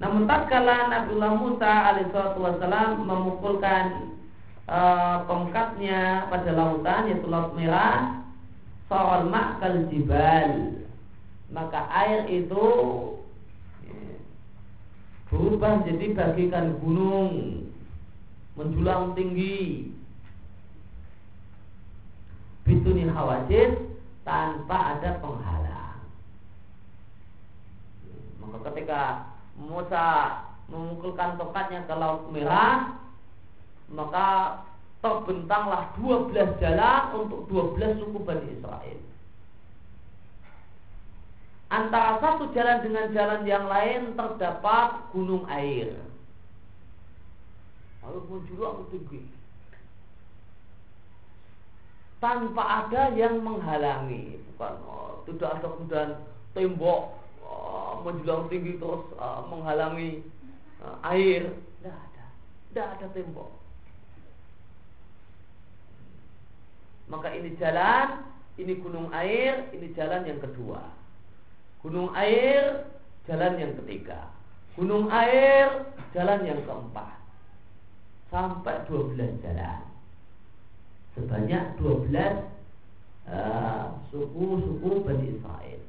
Namun tak tatkala Nabiullah Musa alaihissalam memukulkan uh, tongkatnya pada lautan yaitu laut merah, soal makal jibal, maka air itu ya, berubah jadi bagikan gunung menjulang tinggi bituni hawajid tanpa ada penghalang. Maka ketika Musa memukulkan tongkatnya ke laut merah, maka terbentanglah 12 jalan untuk 12 suku Bani Israel. Antara satu jalan dengan jalan yang lain terdapat gunung air. Lalu menjulang tinggi tanpa ada yang menghalangi bukan oh, tidak ada kemudian tembok oh, menjulang tinggi terus uh, menghalangi uh, air. Tidak ada tidak ada tembok. Maka ini jalan ini gunung air ini jalan yang kedua gunung air jalan yang ketiga gunung air jalan yang keempat sampai 12 jalan sebanyak 12 uh, suku-suku Bani Israel.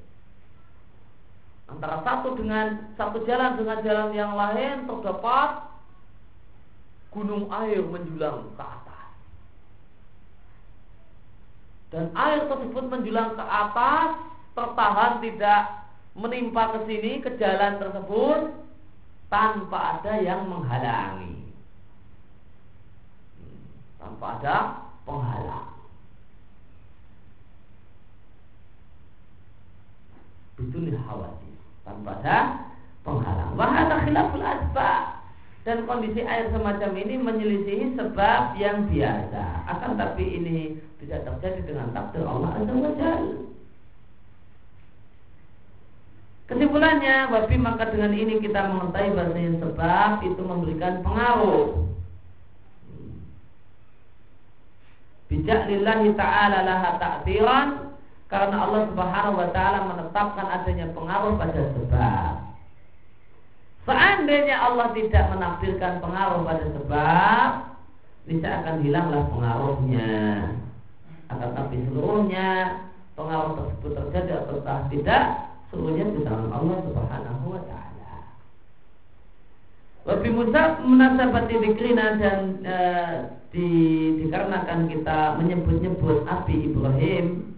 Antara satu dengan satu jalan dengan jalan yang lain terdapat gunung air menjulang ke atas. Dan air tersebut menjulang ke atas tertahan tidak menimpa ke sini ke jalan tersebut tanpa ada yang menghalangi. Tanpa ada penghalang. Bidun khawatir tanpa ada penghalang. Wahada khilaful asbab dan kondisi air semacam ini menyelisihi sebab yang biasa. Akan tapi ini tidak terjadi dengan takdir Allah Azza wa Kesimpulannya, wabi maka dengan ini kita mengetahui bahasanya sebab itu memberikan pengaruh Bijak ta'ala laha ta'tiran karena Allah Subhanahu wa taala menetapkan adanya pengaruh pada sebab. Seandainya Allah tidak menafsirkan pengaruh pada sebab, bisa akan hilanglah pengaruhnya. Akan tapi seluruhnya pengaruh tersebut terjadi atau tidak, seluruhnya di tangan Allah Subhanahu wa taala. Wabi Musa menasabati dikrina dan e, di, dikarenakan kita menyebut-nyebut api Ibrahim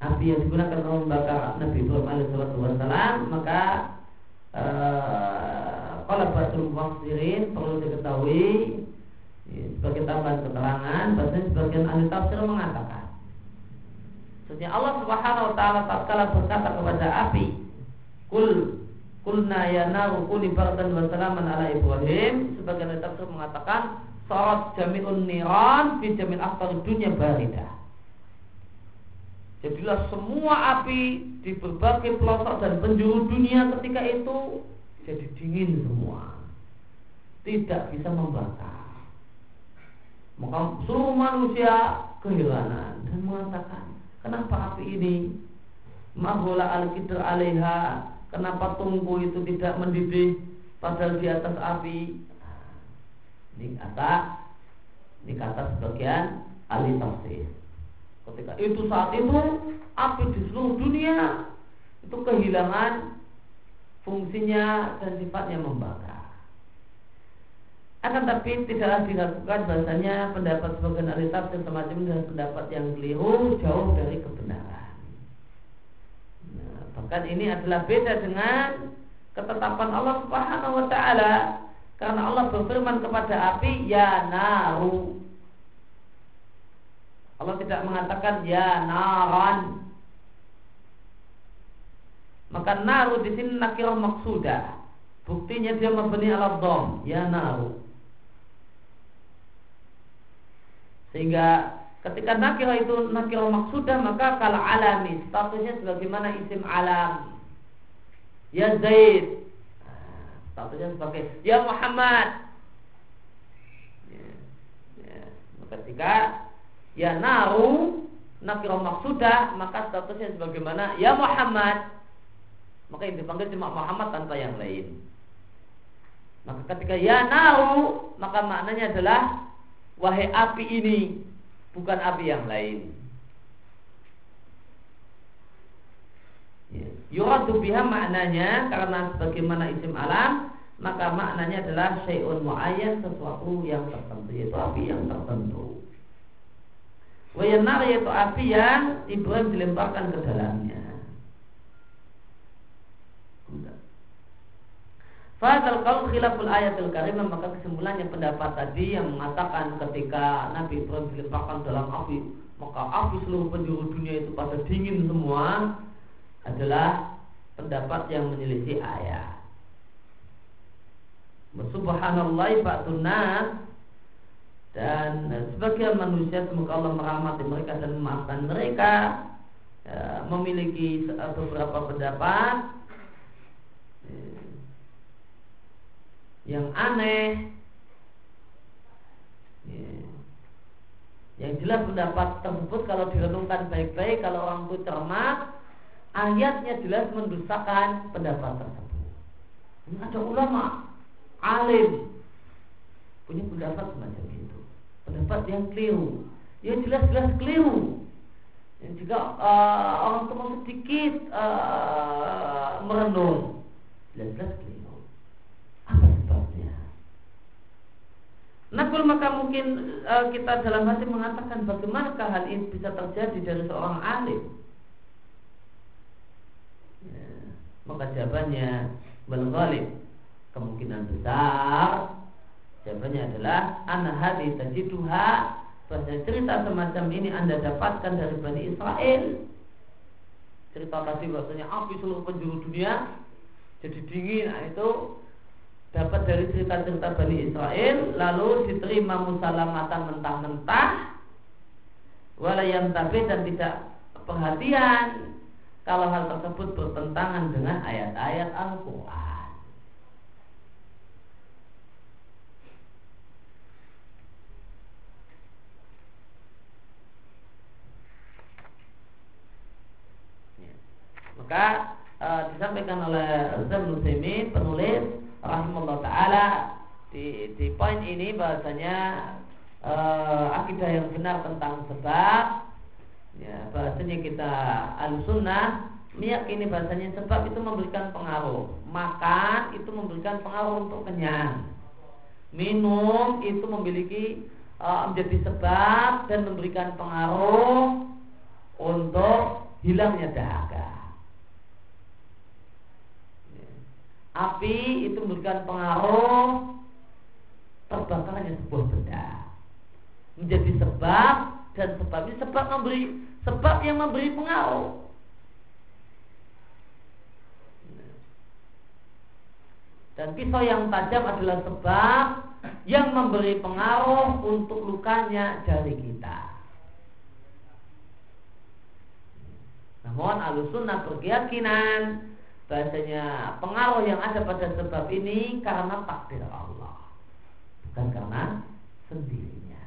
api yang digunakan untuk membakar Nabi Ibrahim alaihissalam maka kalau uh, batul mufassirin perlu diketahui sebagai tambahan keterangan bahasanya sebagian ahli tafsir mengatakan Maksudnya Allah Subhanahu wa taala tatkala berkata kepada api kul kulna ya naru kuli bardan wa salaman ala Ibrahim sebagian tafsir mengatakan Sarat jami'un niran fi jamil aktar dunia baridah. Jadilah semua api di berbagai pelosok dan penjuru dunia ketika itu jadi dingin semua. Tidak bisa membakar. Maka seluruh manusia kehilangan dan mengatakan, kenapa api ini Mahola al-kidr alaiha Kenapa tungku itu tidak mendidih Padahal di atas api ini kata ini kata sebagian ahli tafsir. Ketika itu saat itu api di seluruh dunia itu kehilangan fungsinya dan sifatnya membakar. Akan tapi tidaklah dilakukan bahasanya pendapat sebagian ahli tafsir semacam ini adalah pendapat yang keliru jauh dari kebenaran. Nah, bahkan ini adalah beda dengan ketetapan Allah Subhanahu wa taala karena Allah berfirman kepada api, ya naru. Allah tidak mengatakan ya naran. Maka naru di sini nakirah maksudah. Buktinya dia membeni alat dom, ya naru. Sehingga ketika nakirah itu nakirah maksudah maka kalau alami statusnya sebagaimana isim alam. Ya Zaid, Statusnya sebagai Ya Muhammad. Ya, ya. ketika ya naru nakiro maksudah maka statusnya sebagaimana ya Muhammad maka yang dipanggil cuma Muhammad tanpa yang lain maka ketika ya naru maka maknanya adalah wahai api ini bukan api yang lain ya. Yuradu biha maknanya karena sebagaimana isim alam maka maknanya adalah syai'un muayyan sesuatu yang tertentu yaitu api yang tertentu. Wayanar yaitu api yang Ibrahim dilemparkan ke dalamnya. Fadal kau khilaful ayatul karimah maka kesimpulannya pendapat tadi yang mengatakan ketika Nabi Ibrahim dilemparkan dalam api maka api seluruh penjuru dunia itu pada dingin semua adalah pendapat yang menyelisih ayat. Subhanallah ba'dun nas dan sebagian manusia semoga Allah merahmati mereka dan memaafkan mereka ya, memiliki beberapa pendapat ya, yang aneh. Ya, yang jelas pendapat tersebut kalau direnungkan baik-baik kalau orang itu cermat ayatnya jelas mendustakan pendapat tersebut. Ini ada ulama alim punya pendapat semacam itu. Pendapat yang keliru. Yang jelas-jelas keliru. Yang jika uh, orang tua sedikit uh, merenung. Jelas-jelas keliru apa sebabnya Nakul maka mungkin uh, kita dalam hati mengatakan bagaimana hal ini bisa terjadi dari seorang alim? Ya, maka jawabannya belum kemungkinan besar jawabannya adalah anak hadi tajiduha bahasa cerita semacam ini anda dapatkan dari Bani Israel. Cerita tadi bahasanya api seluruh penjuru dunia jadi dingin nah itu dapat dari cerita-cerita Bani Israel lalu diterima musalamatan mentah-mentah walayam tabi dan tidak perhatian. Kalau hal tersebut bertentangan dengan ayat-ayat Al-Quran. Maka e, disampaikan oleh Ustaz Muslimin penulis rahimahullah taala. Di di poin ini bahasanya e, akidah yang benar tentang sebab. Ya bahasanya kita al-sunnah meyakini bahasanya sebab itu memberikan pengaruh. Makan itu memberikan pengaruh untuk kenyang. Minum itu memiliki uh, menjadi sebab dan memberikan pengaruh untuk hilangnya dahaga api itu memberikan pengaruh terbakarannya sebuah benda. Menjadi sebab dan sebab ini sebab memberi sebab yang memberi pengaruh. Dan pisau yang tajam adalah sebab yang memberi pengaruh untuk lukanya jari kita. Namun alusunnah berkeyakinan bahasanya pengaruh yang ada pada sebab ini karena takdir Allah. Bukan karena sendirinya.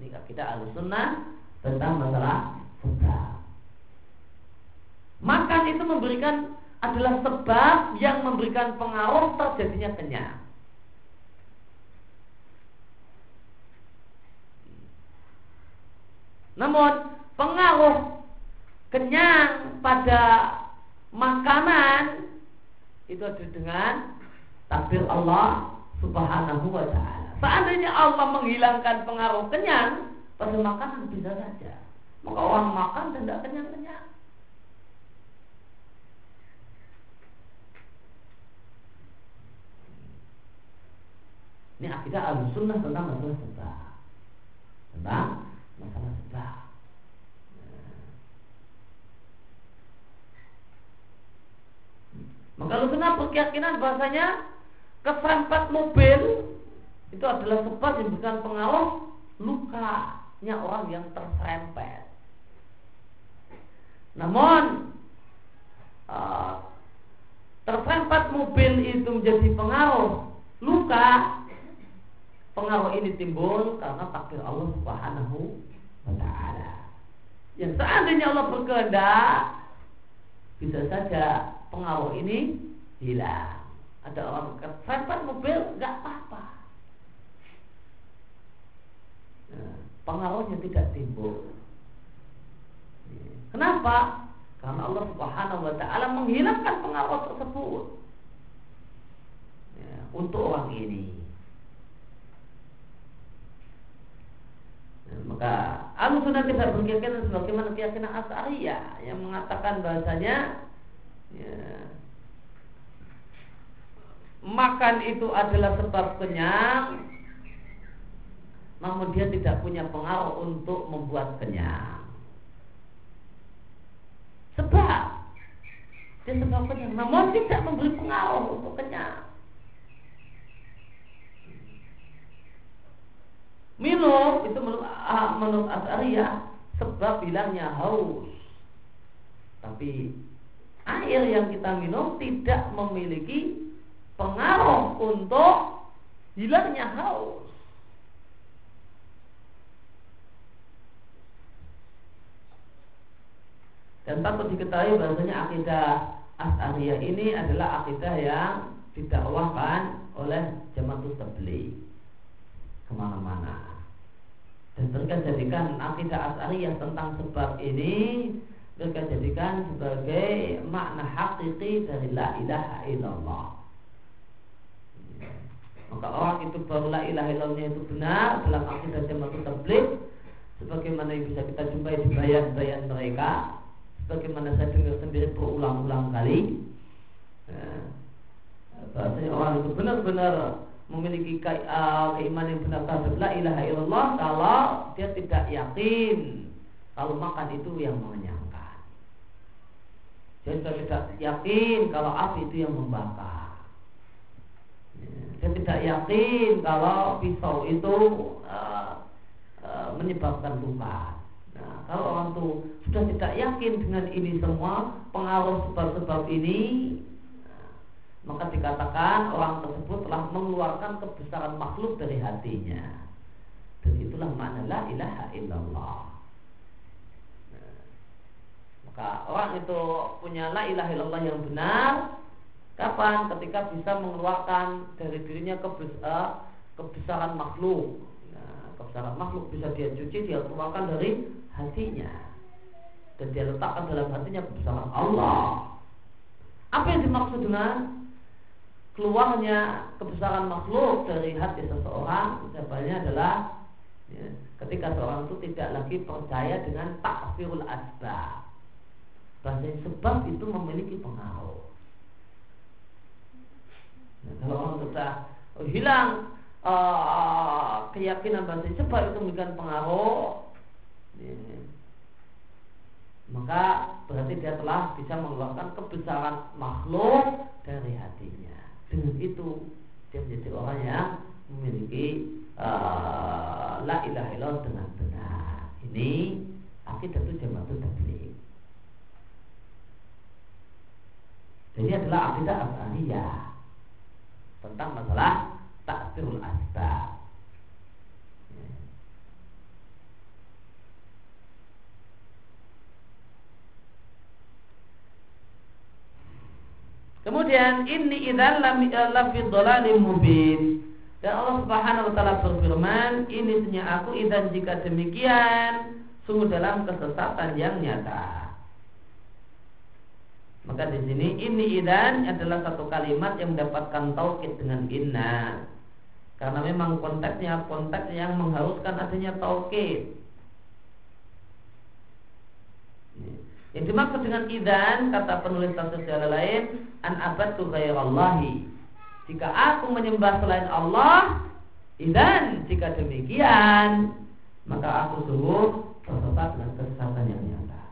Ini kita ahli sunnah tentang masalah sebab. Makan itu memberikan adalah sebab yang memberikan pengaruh terjadinya kenyang. Namun pengaruh kenyang pada makanan itu ada dengan takdir Allah Subhanahu wa taala. Seandainya Allah menghilangkan pengaruh kenyang pada makanan bisa saja. Maka orang makan dan tidak kenyang-kenyang. Ini akidah al-sunnah tentang masalah sebab. Tentang masalah sebab. Maka lu kenapa keyakinan bahasanya keserempet mobil itu adalah sebab yang bukan pengaruh lukanya orang yang terserempet. Namun uh, terserempet mobil itu menjadi pengaruh luka pengaruh ini timbul karena takdir Allah Subhanahu wa taala. Yang seandainya Allah berkehendak bisa saja pengaruh ini hilang. Ada orang keserempet mobil nggak apa-apa. Nah, pengaruhnya tidak timbul. Kenapa? Karena Allah Subhanahu wa taala menghilangkan pengaruh tersebut. Ya, untuk orang ini. Ya, maka Ahlus Sunnah tidak berkeyakinan sebagaimana keyakinan Asy'ariyah yang mengatakan bahasanya ya, makan itu adalah sebab kenyang namun dia tidak punya pengaruh untuk membuat kenyang. Sebab dia sebab kenyang, namun tidak memberi pengaruh untuk kenyang. Minum itu menurut, ah, menurut Asyariah sebab bilangnya haus. Tapi air yang kita minum tidak memiliki pengaruh untuk hilangnya haus. Dan patut diketahui bahasanya akidah As'ariyah ini adalah akidah yang didakwahkan oleh Jamatul Tabligh ke mana-mana. Dan mereka jadikan akidah as'ariyah tentang sebab ini mereka jadikan sebagai makna hakiki dari la ilaha illallah. Maka orang itu baru la ilaha illallah itu benar dalam akidah jamaah tabligh sebagaimana yang bisa kita jumpai di bayan-bayan mereka sebagaimana saya dengar sendiri berulang-ulang kali ya, bahasanya orang itu benar-benar memiliki uh, keimanan yang benar terhadap la ilaha illallah kalau dia tidak yakin kalau makan itu yang mengenyangkan. Dia sudah tidak yakin kalau api itu yang membakar. Dia tidak yakin kalau pisau itu uh, uh, menyebabkan luka. Nah, kalau orang itu sudah tidak yakin dengan ini semua pengaruh sebab-sebab ini, maka dikatakan orang tersebut telah mengeluarkan kebesaran makhluk dari hatinya. Dan itulah makna la ilaha illallah. Maka orang itu punya la ilaha illallah yang benar kapan? Ketika bisa mengeluarkan dari dirinya kebesar, kebesaran makhluk. Nah, kebesaran makhluk bisa dia cuci, dia keluarkan dari hatinya. Dan dia letakkan dalam hatinya kebesaran Allah. Apa yang dimaksud dengan keluarnya kebesaran makhluk dari hati seseorang jawabannya adalah ya, ketika seorang itu tidak lagi percaya dengan takfirul asbab bahasa sebab itu memiliki pengaruh nah, kalau orang sudah oh, hilang uh, keyakinan bahasa sebab itu memberikan pengaruh ya, maka berarti dia telah bisa mengeluarkan kebesaran makhluk dari hatinya dengan itu dia menjadi orang yang memiliki uh, la ilaha illallah dengan benar. Ini akidah itu jamaah tabligh. Jadi adalah akidah as'ariyah tentang masalah takfirul asbab. Kemudian ini idzan lam fi dhalalim mubin. Dan Allah Subhanahu wa taala berfirman, ini sebenarnya aku idan jika demikian sungguh dalam kesesatan yang nyata. Maka di sini ini idan adalah satu kalimat yang mendapatkan taukid dengan inna. Karena memang konteksnya konteks yang mengharuskan adanya taukid. Yang dimaksud dengan idan kata penulis tafsir secara lain an abadtu ghairallahi. Jika aku menyembah selain Allah, idan jika demikian maka aku sungguh tersesat dengan kesesatan yang nyata.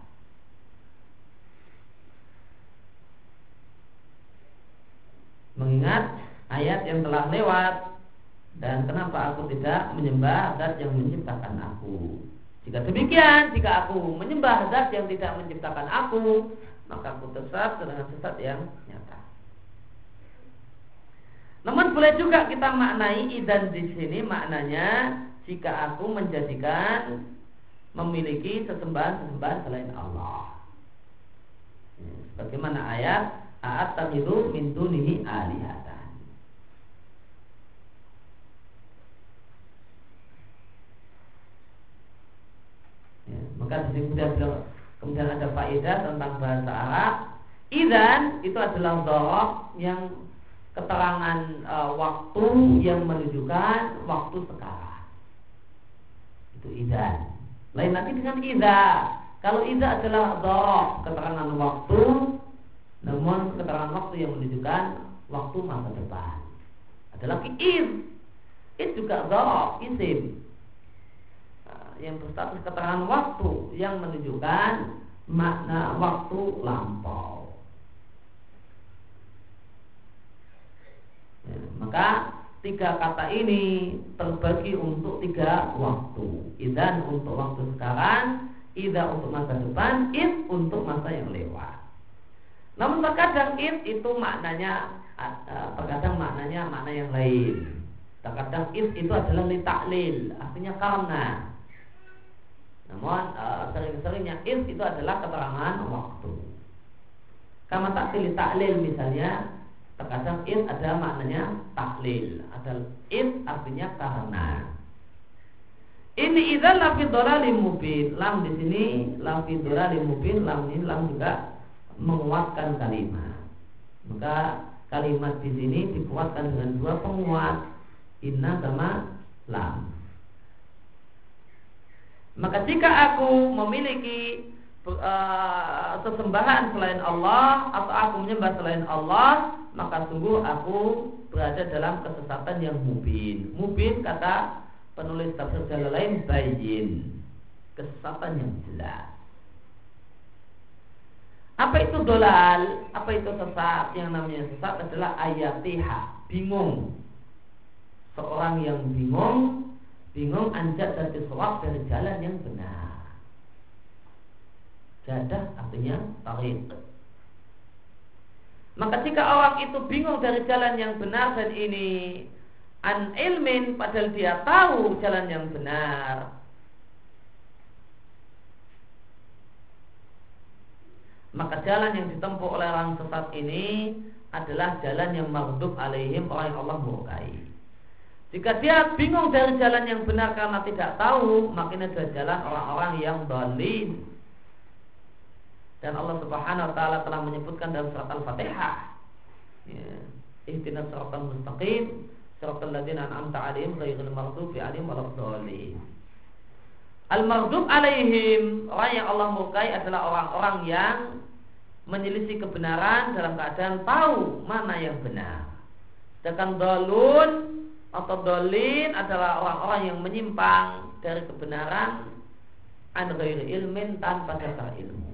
Mengingat ayat yang telah lewat dan kenapa aku tidak menyembah zat yang menciptakan aku. Jika demikian, jika aku menyembah zat yang tidak menciptakan aku, maka aku tersesat dengan sesat yang nyata. Namun boleh juga kita maknai idan di sini maknanya jika aku menjadikan memiliki sesembahan-sesembahan selain Allah. Ya, Bagaimana ayat Aat tamidu min dunihi alihatan. Ya, maka di sini kemudian, kemudian ada faedah tentang bahasa Arab. Idan itu adalah dorob yang keterangan e, waktu yang menunjukkan waktu sekarang. Itu idan. Lain nanti dengan ida. Kalau ida adalah dorob keterangan waktu, namun keterangan waktu yang menunjukkan waktu masa depan adalah id. Id juga dorob, isim. Nah, yang berstatus keterangan waktu yang menunjukkan makna waktu lampau. Ya, maka tiga kata ini terbagi untuk tiga waktu. Idan untuk waktu sekarang, ida untuk masa depan, id untuk masa yang lewat. Namun terkadang id itu maknanya terkadang maknanya makna yang lain. Terkadang id itu adalah li taklil, artinya karena. Namun sering-seringnya id itu adalah keterangan waktu. Kama taklil taklil misalnya Terkadang id ada maknanya taklil. Ada id artinya karena. Ini idza lafi dhalalim mubin. Lam di sini lafi dhalalim mubin. Lam ini lam juga menguatkan kalimat. Maka kalimat di sini dikuatkan dengan dua penguat inna sama lam. Maka jika aku memiliki uh, sesembahan selain Allah atau aku menyembah selain Allah, maka sungguh aku berada dalam kesesatan yang mubin. Mubin kata penulis tafsir lain bayin. Kesesatan yang jelas. Apa itu dolal? Apa itu sesat? Yang namanya sesat adalah ayatiha, bingung. Seorang yang bingung, bingung anjat dari sholat dari jalan yang benar. Jadah artinya tarik. Maka jika orang itu bingung dari jalan yang benar dan ini an ilmin padahal dia tahu jalan yang benar. Maka jalan yang ditempuh oleh orang sesat ini adalah jalan yang maghdub alaihim yang Allah murkai. Jika dia bingung dari jalan yang benar karena tidak tahu, maka ini adalah jalan orang-orang yang dolim dan Allah Subhanahu wa taala telah menyebutkan dalam surat Al-Fatihah ya ihdinas siratal mustaqim siratal ladzina an'amta 'alaihim ghairil maghdubi 'alaihim waladdallin Al-maghdub alaihim orang yang Allah murkai adalah orang-orang yang menyelisih kebenaran dalam keadaan tahu mana yang benar. Sedangkan dolun atau dolin adalah orang-orang yang menyimpang dari kebenaran an ilmin tanpa dasar ilmu.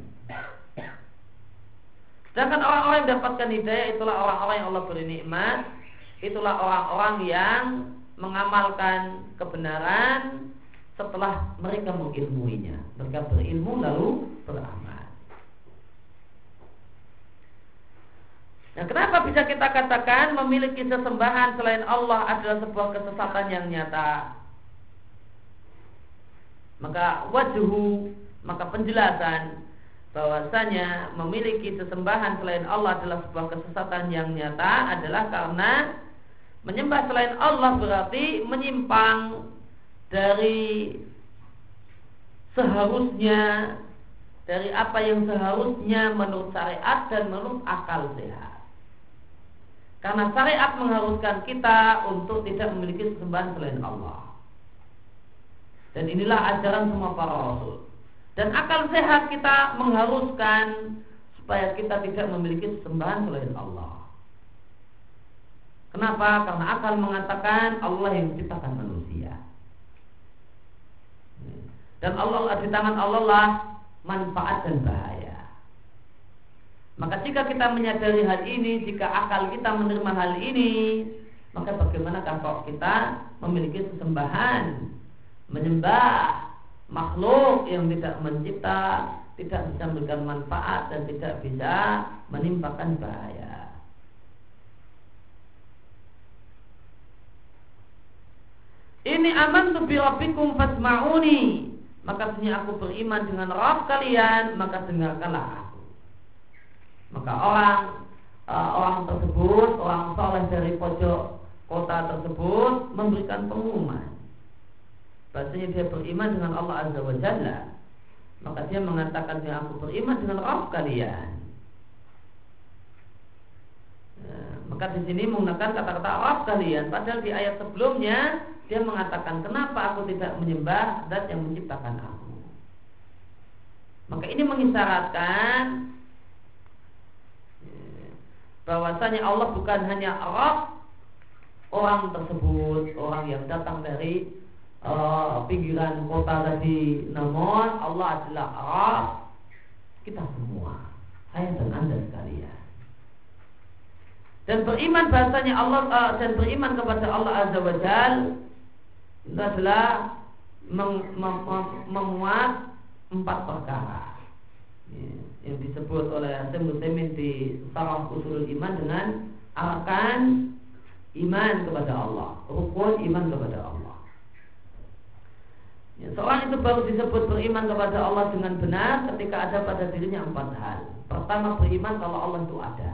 Sedangkan orang-orang yang mendapatkan hidayah itulah orang-orang yang Allah beri nikmat, itulah orang-orang yang mengamalkan kebenaran setelah mereka mengilmuinya. Mereka berilmu lalu beramal. Nah, kenapa bisa kita katakan memiliki sesembahan selain Allah adalah sebuah kesesatan yang nyata? Maka wajhu, maka penjelasan bahwasanya memiliki sesembahan selain Allah adalah sebuah kesesatan yang nyata adalah karena menyembah selain Allah berarti menyimpang dari seharusnya dari apa yang seharusnya menurut syariat dan menurut akal sehat. Karena syariat mengharuskan kita untuk tidak memiliki sesembahan selain Allah. Dan inilah ajaran semua para rasul. Dan akal sehat kita mengharuskan supaya kita tidak memiliki sembahan selain Allah. Kenapa? Karena akal mengatakan Allah yang menciptakan manusia. Dan Allah di tangan Allah lah manfaat dan bahaya. Maka jika kita menyadari hal ini, jika akal kita menerima hal ini, maka bagaimana kalau kita memiliki sesembahan, menyembah makhluk yang tidak mencipta tidak bisa memberikan manfaat dan tidak bisa menimpakan bahaya. ini aman tu rabbikum fasma'uni. Maka sesungguhnya aku beriman dengan Rabb kalian, maka dengarkanlah aku. Maka orang uh, orang tersebut, orang soleh dari pojok kota tersebut memberikan pengumuman. Bahasanya dia beriman dengan Allah Azza wa Jalla. Maka dia mengatakan dia aku beriman dengan Rabb kalian. Ya, maka di sini menggunakan kata-kata Rabb kalian. Padahal di ayat sebelumnya dia mengatakan kenapa aku tidak menyembah zat yang menciptakan aku. Maka ini mengisyaratkan ya, bahwasanya Allah bukan hanya Rabb orang tersebut, orang yang datang dari uh, pinggiran kota tadi, namun Allah adalah Rabb kita semua, saya dan anda sekalian. Dan beriman bahasanya Allah uh, dan beriman kepada Allah Azza wa Jalla itu adalah mem, mem, mem, memuat empat perkara ya, yang disebut oleh Muslimin di Sarah Usul Iman dengan arkan iman kepada Allah, rukun iman kepada Allah. Ya, seorang itu baru disebut beriman kepada Allah dengan benar ketika ada pada dirinya empat hal. Pertama beriman kalau Allah itu ada.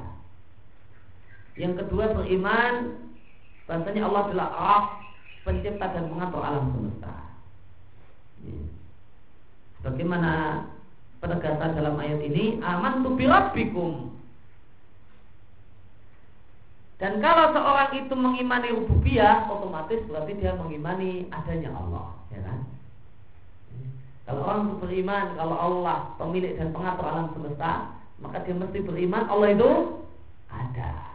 Yang kedua beriman bahasanya Allah adalah Rabb pencipta dan mengatur alam semesta. Ya. Bagaimana penegasan dalam ayat ini? Aman tu birabbikum. Dan kalau seorang itu mengimani rububiyah, otomatis berarti dia mengimani adanya Allah, ya kan? Kalau orang beriman kalau Allah pemilik dan pengatur alam semesta, maka dia mesti beriman Allah itu ada.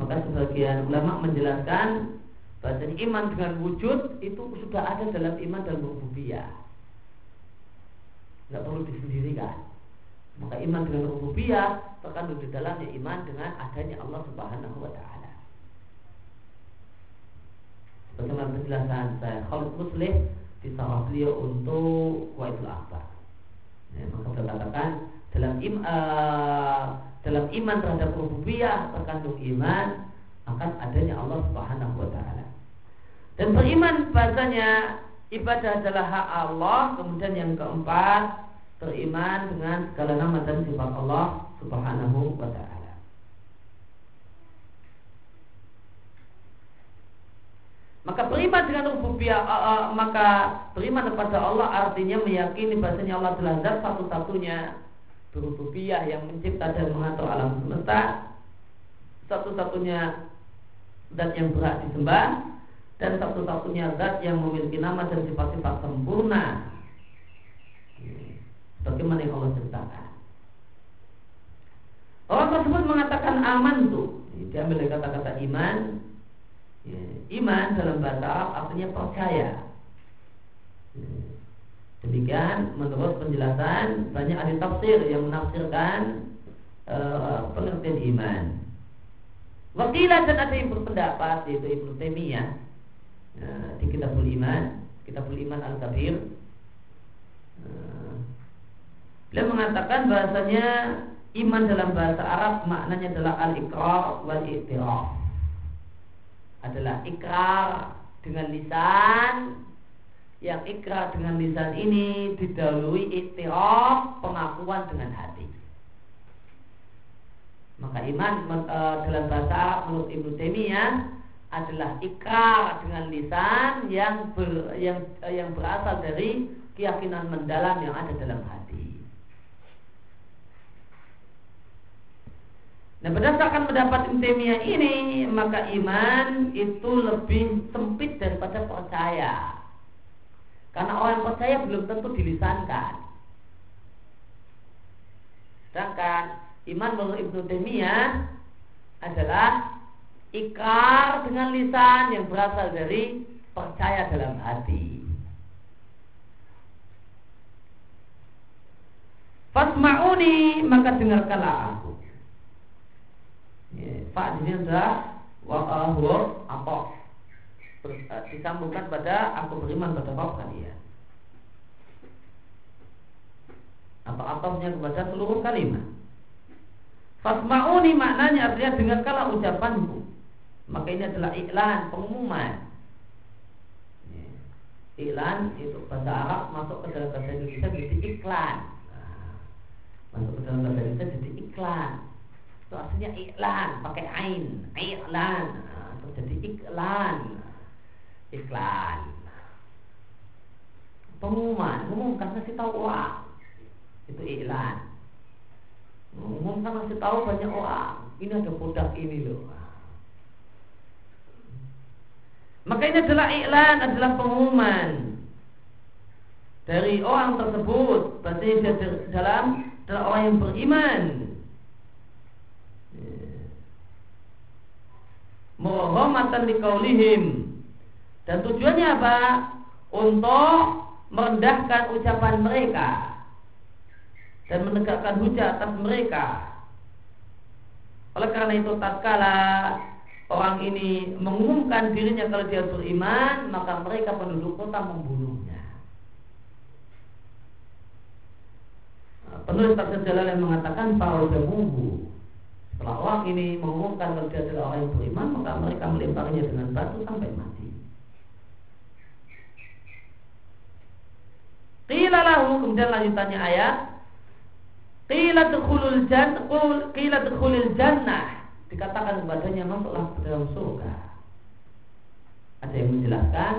Maka sebagian ulama menjelaskan bahwa iman dengan wujud itu sudah ada dalam iman dan rububiyah. Tidak perlu disendirikan. Maka iman dengan rububiyah terkandung di dalamnya iman dengan adanya Allah Subhanahu wa taala. Bagaimana penjelasan saya Khalid Muslim di beliau untuk Waitul Akbar. Ya, maka beliau katakan dalam im, uh, dalam iman terhadap rububiyah terkandung iman akan adanya Allah Subhanahu wa taala. Dan beriman bahasanya ibadah adalah hak Allah, kemudian yang keempat beriman dengan segala nama dan sifat Allah Subhanahu wa taala. Maka beriman dengan rububiyah uh, uh, maka beriman kepada Allah artinya meyakini bahasanya Allah adalah satu-satunya berububiyah yang mencipta dan mengatur alam semesta. Satu-satunya zat yang berhak disembah dan satu-satunya zat yang memiliki nama dan sifat-sifat sempurna. Bagaimana yang Allah ceritakan? Orang tersebut mengatakan aman tuh diambil dari kata-kata iman. Ya, iman dalam bahasa Arab artinya percaya Demikian menurut penjelasan banyak ahli tafsir yang menafsirkan e, pengertian iman. Wakilah dan ada yang berpendapat yaitu Ibnu Taimiyah e, di Kitabul Iman, Kitabul Iman Al-Kabir. E, beliau mengatakan bahasanya iman dalam bahasa Arab maknanya adalah al-iqrar wal i'tiraf. Adalah ikrar dengan lisan yang ikrar dengan lisan ini didahului iktiraf pengakuan dengan hati. Maka iman e, dalam bahasa menurut Ibnu Taimiyah adalah ikrar dengan lisan yang ber, yang e, yang berasal dari keyakinan mendalam yang ada dalam hati. Nah berdasarkan pendapat Ibnu Taimiyah ini maka iman itu lebih sempit daripada percaya. Karena orang percaya belum tentu dilisankan. Sedangkan iman menurut Ibnu Taimiyah adalah ikrar dengan lisan yang berasal dari percaya dalam hati. Fasma'uni maka dengarkanlah aku. Pak di sini Eh, disambungkan pada aku beriman pada Rabb kalian. Atau ataunya kepada seluruh kalimat. Fasma'uni maknanya artinya dengarkanlah ucapanku. maka ini adalah iklan pengumuman iklan itu bahasa Arab masuk ke dalam bahasa Indonesia jadi iklan nah, masuk ke dalam bahasa Indonesia jadi iklan itu artinya iklan pakai ain iklan nah, jadi iklan iklan. Pengumuman. Umumkan kasih tahu orang itu iklan. Umumkan kasih tahu banyak orang ini ada produk ini loh. Maka ini adalah iklan adalah pengumuman. Dari orang tersebut. Berarti dia dalam adalah orang yang beriman. Muhammadan liqaulihim dan tujuannya apa? Untuk merendahkan ucapan mereka dan menegakkan hujah atas mereka. Oleh karena itu tatkala orang ini mengumumkan dirinya kalau dia beriman, maka mereka penduduk kota membunuhnya. Nah, penulis tafsir Jalal yang mengatakan para jamuhu setelah orang ini mengumumkan kalau dia adalah orang yang beriman, maka mereka melemparnya dengan batu sampai mati. Qila lahu kemudian lanjutannya ayat Qila dukhulul jannah Qila dukhulil jannah. Dikatakan kepadanya masuklah ke dalam surga. Ada yang menjelaskan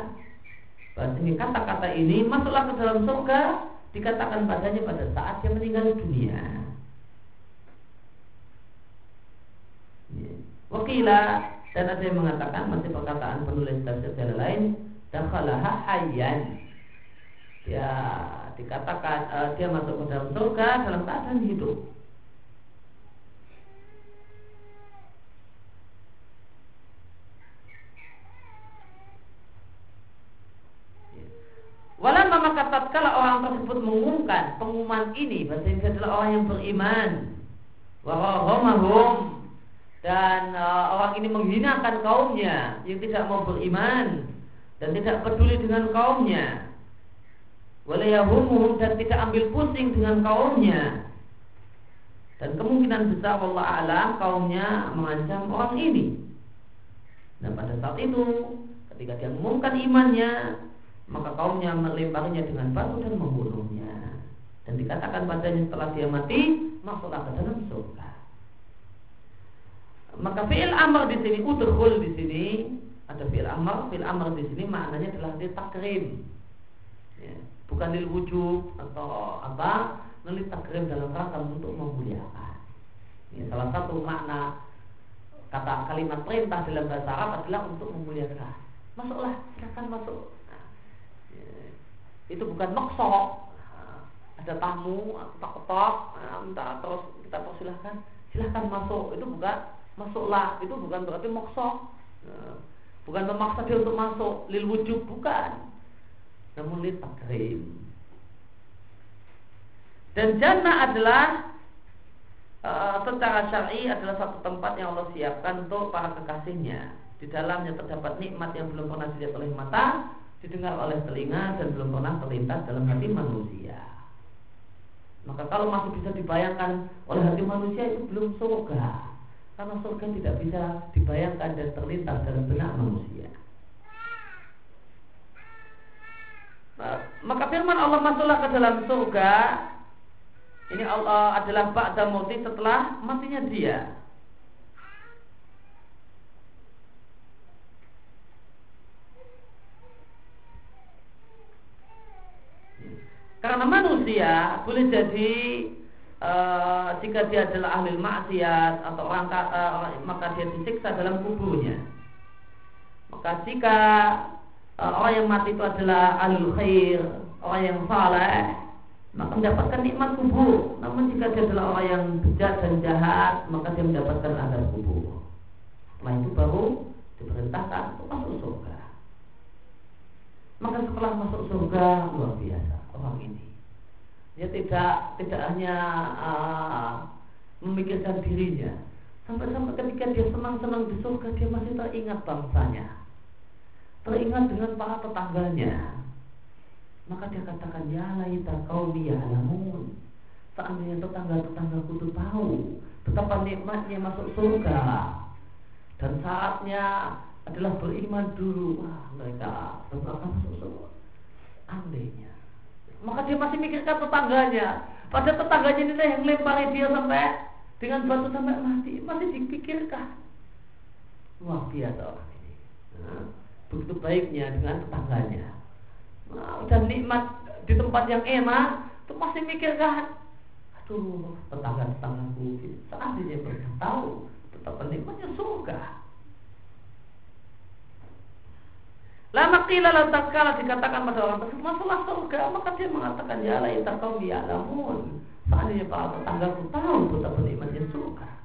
Bahasanya kata-kata ini Masuklah ke dalam surga Dikatakan padanya pada saat dia meninggal dunia. Wakila dan ada yang mengatakan masih perkataan penulis tafsir lain dakhalaha hayyan dia dikatakan uh, dia masuk ke dalam surga dalam keadaan hidup. Walau mama kata kalau orang tersebut mengumumkan pengumuman ini bahasa ini adalah orang yang beriman. Warahomahum dan uh, orang ini menghinakan kaumnya yang tidak mau beriman dan tidak peduli dengan kaumnya walayahumuhum dan tidak ambil pusing dengan kaumnya. Dan kemungkinan besar Allah alam kaumnya mengancam orang ini. Dan pada saat itu ketika dia mengumumkan imannya maka kaumnya melemparinya dengan batu dan membunuhnya. Dan dikatakan padanya setelah dia mati masuklah ke dalam surga. Maka fi'il amr di sini udhul di sini ada fi'il amr. Fi'il amr di sini maknanya adalah ditakrim ya bukan lil wujud atau apa melit takrim dalam rangka untuk memuliakan. Ini salah satu makna kata kalimat perintah dalam bahasa Arab adalah untuk memuliakan. Masuklah, silakan masuk. Nah, ya, itu bukan maksok. Nah, ada tamu, tak ketok, nah, minta terus kita persilahkan, silahkan masuk. Itu bukan masuklah, itu bukan berarti maksok. Nah, bukan memaksa dia untuk masuk, lil wujud bukan namun takrim. Dan jannah adalah uh, secara syar'i adalah satu tempat yang Allah siapkan untuk para kekasihnya. Di dalamnya terdapat nikmat yang belum pernah dilihat oleh mata, didengar oleh telinga dan belum pernah terlintas dalam hati manusia. Maka kalau masih bisa dibayangkan oleh hati manusia itu belum surga. Karena surga tidak bisa dibayangkan dan terlintas dalam benak manusia. Maka firman Allah masuklah ke dalam surga Ini Allah adalah ba'da mauti setelah matinya dia Karena manusia boleh jadi uh, jika dia adalah ahli maksiat atau orang uh, maka dia disiksa dalam kuburnya. Maka jika orang yang mati itu adalah alul khair, orang yang saleh, maka mendapatkan nikmat kubur. Namun jika dia adalah orang yang bejat dan jahat, maka dia mendapatkan azab kubur. Setelah itu baru diperintahkan untuk masuk surga. Maka setelah masuk surga luar biasa orang ini. Dia tidak tidak hanya uh, memikirkan dirinya, sampai-sampai ketika dia senang-senang di surga dia masih teringat bangsanya teringat dengan para tetangganya. Maka dia katakan, Ya laita kau ya'lamun. Seandainya tetangga-tetanggaku itu tahu betapa nikmatnya masuk surga dan saatnya adalah beriman dulu. Wah, mereka berbakat sosok anehnya. Maka dia masih mikirkan tetangganya. Pada tetangganya ini yang lempari dia sampai dengan batu sampai mati. Masih dipikirkan. Wah, biasa orang ini. Nah, begitu baiknya dengan tetangganya. Nah, udah nikmat di tempat yang enak, itu masih mikirkan. Aduh, tetangga-tetanggaku, seandainya mereka tahu betapa nikmatnya surga. Lama kila lalu kala dikatakan pada orang tersebut masalah surga maka dia mengatakan ya la kau ya namun seandainya para tetanggaku tahu betapa nikmatnya surga.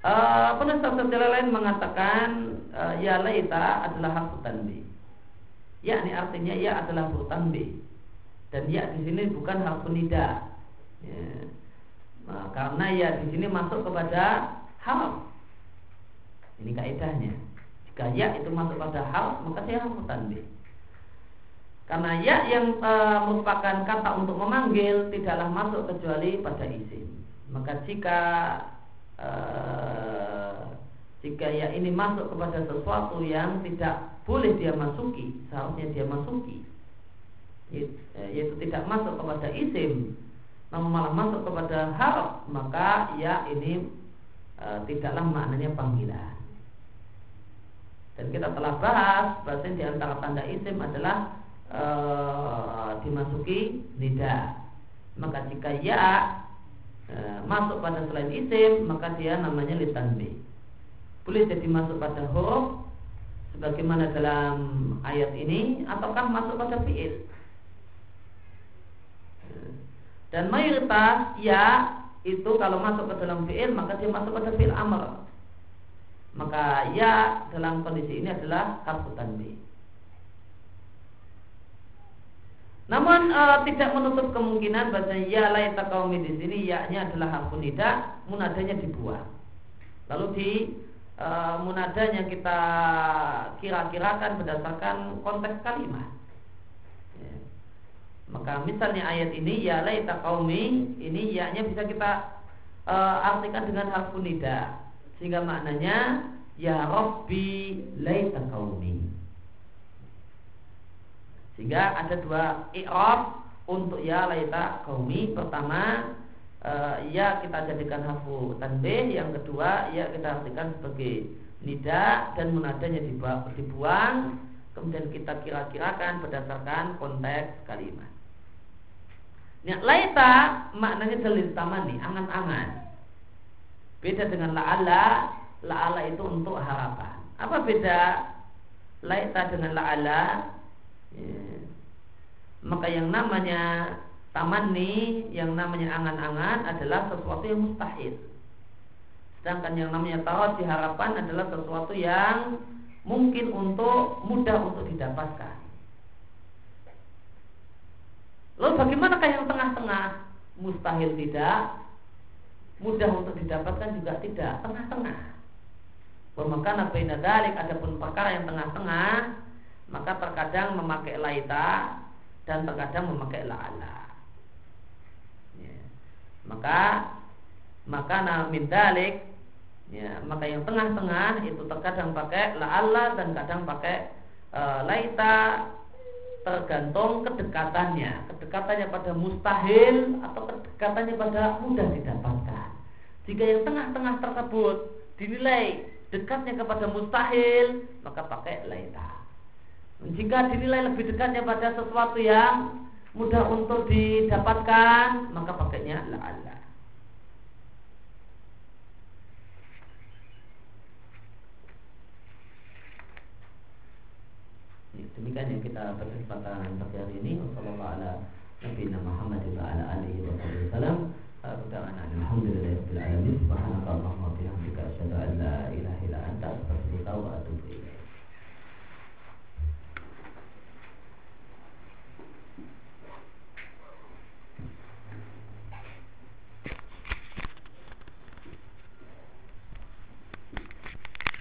Penulis tafsir lain mengatakan uh, ya laita adalah hak tanbi. Yakni artinya ya adalah huruf tanbi. Dan ya di sini bukan hak nida. Ya. Nah, karena ya di sini masuk kepada hal. Ini kaidahnya. Jika ya itu masuk pada hal, maka dia harus tanbih. Karena ya yang e, merupakan kata untuk memanggil tidaklah masuk kecuali pada isim. Maka jika e, jika ya ini masuk kepada sesuatu yang tidak boleh dia masuki, seharusnya dia masuki, e, yaitu tidak masuk kepada isim, namun malah masuk kepada hal, maka ya ini e, tidaklah maknanya panggilan. Dan kita telah bahas bahasa di antara tanda isim adalah e, dimasuki nida. Maka jika ya masuk pada selain isim, maka dia namanya litanbi. Boleh jadi masuk pada huruf sebagaimana dalam ayat ini ataukah masuk pada fiil. Dan mayoritas ya itu kalau masuk ke dalam fiil maka dia masuk pada fiil amr maka ya dalam kondisi ini adalah harfu tanbih. Namun e, tidak menutup kemungkinan bahwa ya laita kaumi di sini ya-nya adalah harfu nida, munadanya dibuang. Lalu di e, munadanya kita kira-kirakan berdasarkan konteks kalimat. Ya. Maka misalnya ayat ini ya laita kaumi ini ya-nya bisa kita e, artikan dengan harfu nida sehingga maknanya ya Rabbi laita qaumi. Sehingga ada dua i'rab untuk ya laita qaumi. Pertama uh, ya kita jadikan hafu tanbih, yang kedua ya kita artikan sebagai nida dan munadanya dibuang kemudian kita kira-kirakan berdasarkan konteks kalimat. Ya, laita maknanya dalil tamani, angan-angan. Beda dengan la'ala La'ala itu untuk harapan Apa beda Laita dengan la'ala ya. Maka yang namanya Tamanni Yang namanya angan-angan adalah sesuatu yang mustahil Sedangkan yang namanya tawat di harapan adalah sesuatu yang Mungkin untuk mudah untuk didapatkan Lalu bagaimanakah yang tengah-tengah? Mustahil tidak, mudah untuk didapatkan juga tidak tengah-tengah. Pemakan baina dalik adapun perkara yang tengah-tengah maka terkadang memakai laita dan terkadang memakai la'ala. Ya. Maka maka min dalik ya, maka yang tengah-tengah itu terkadang pakai la'ala dan kadang pakai e, laita tergantung kedekatannya kedekatannya pada mustahil atau kedekatannya pada mudah didapatkan jika yang tengah-tengah tersebut dinilai dekatnya kepada mustahil maka pakai laita jika dinilai lebih dekatnya pada sesuatu yang mudah untuk didapatkan, maka pakainya la'alla. Ya, demikian yang kita berkesempatan pagi hari ini. Wassalamualaikum warahmatullahi wabarakatuh.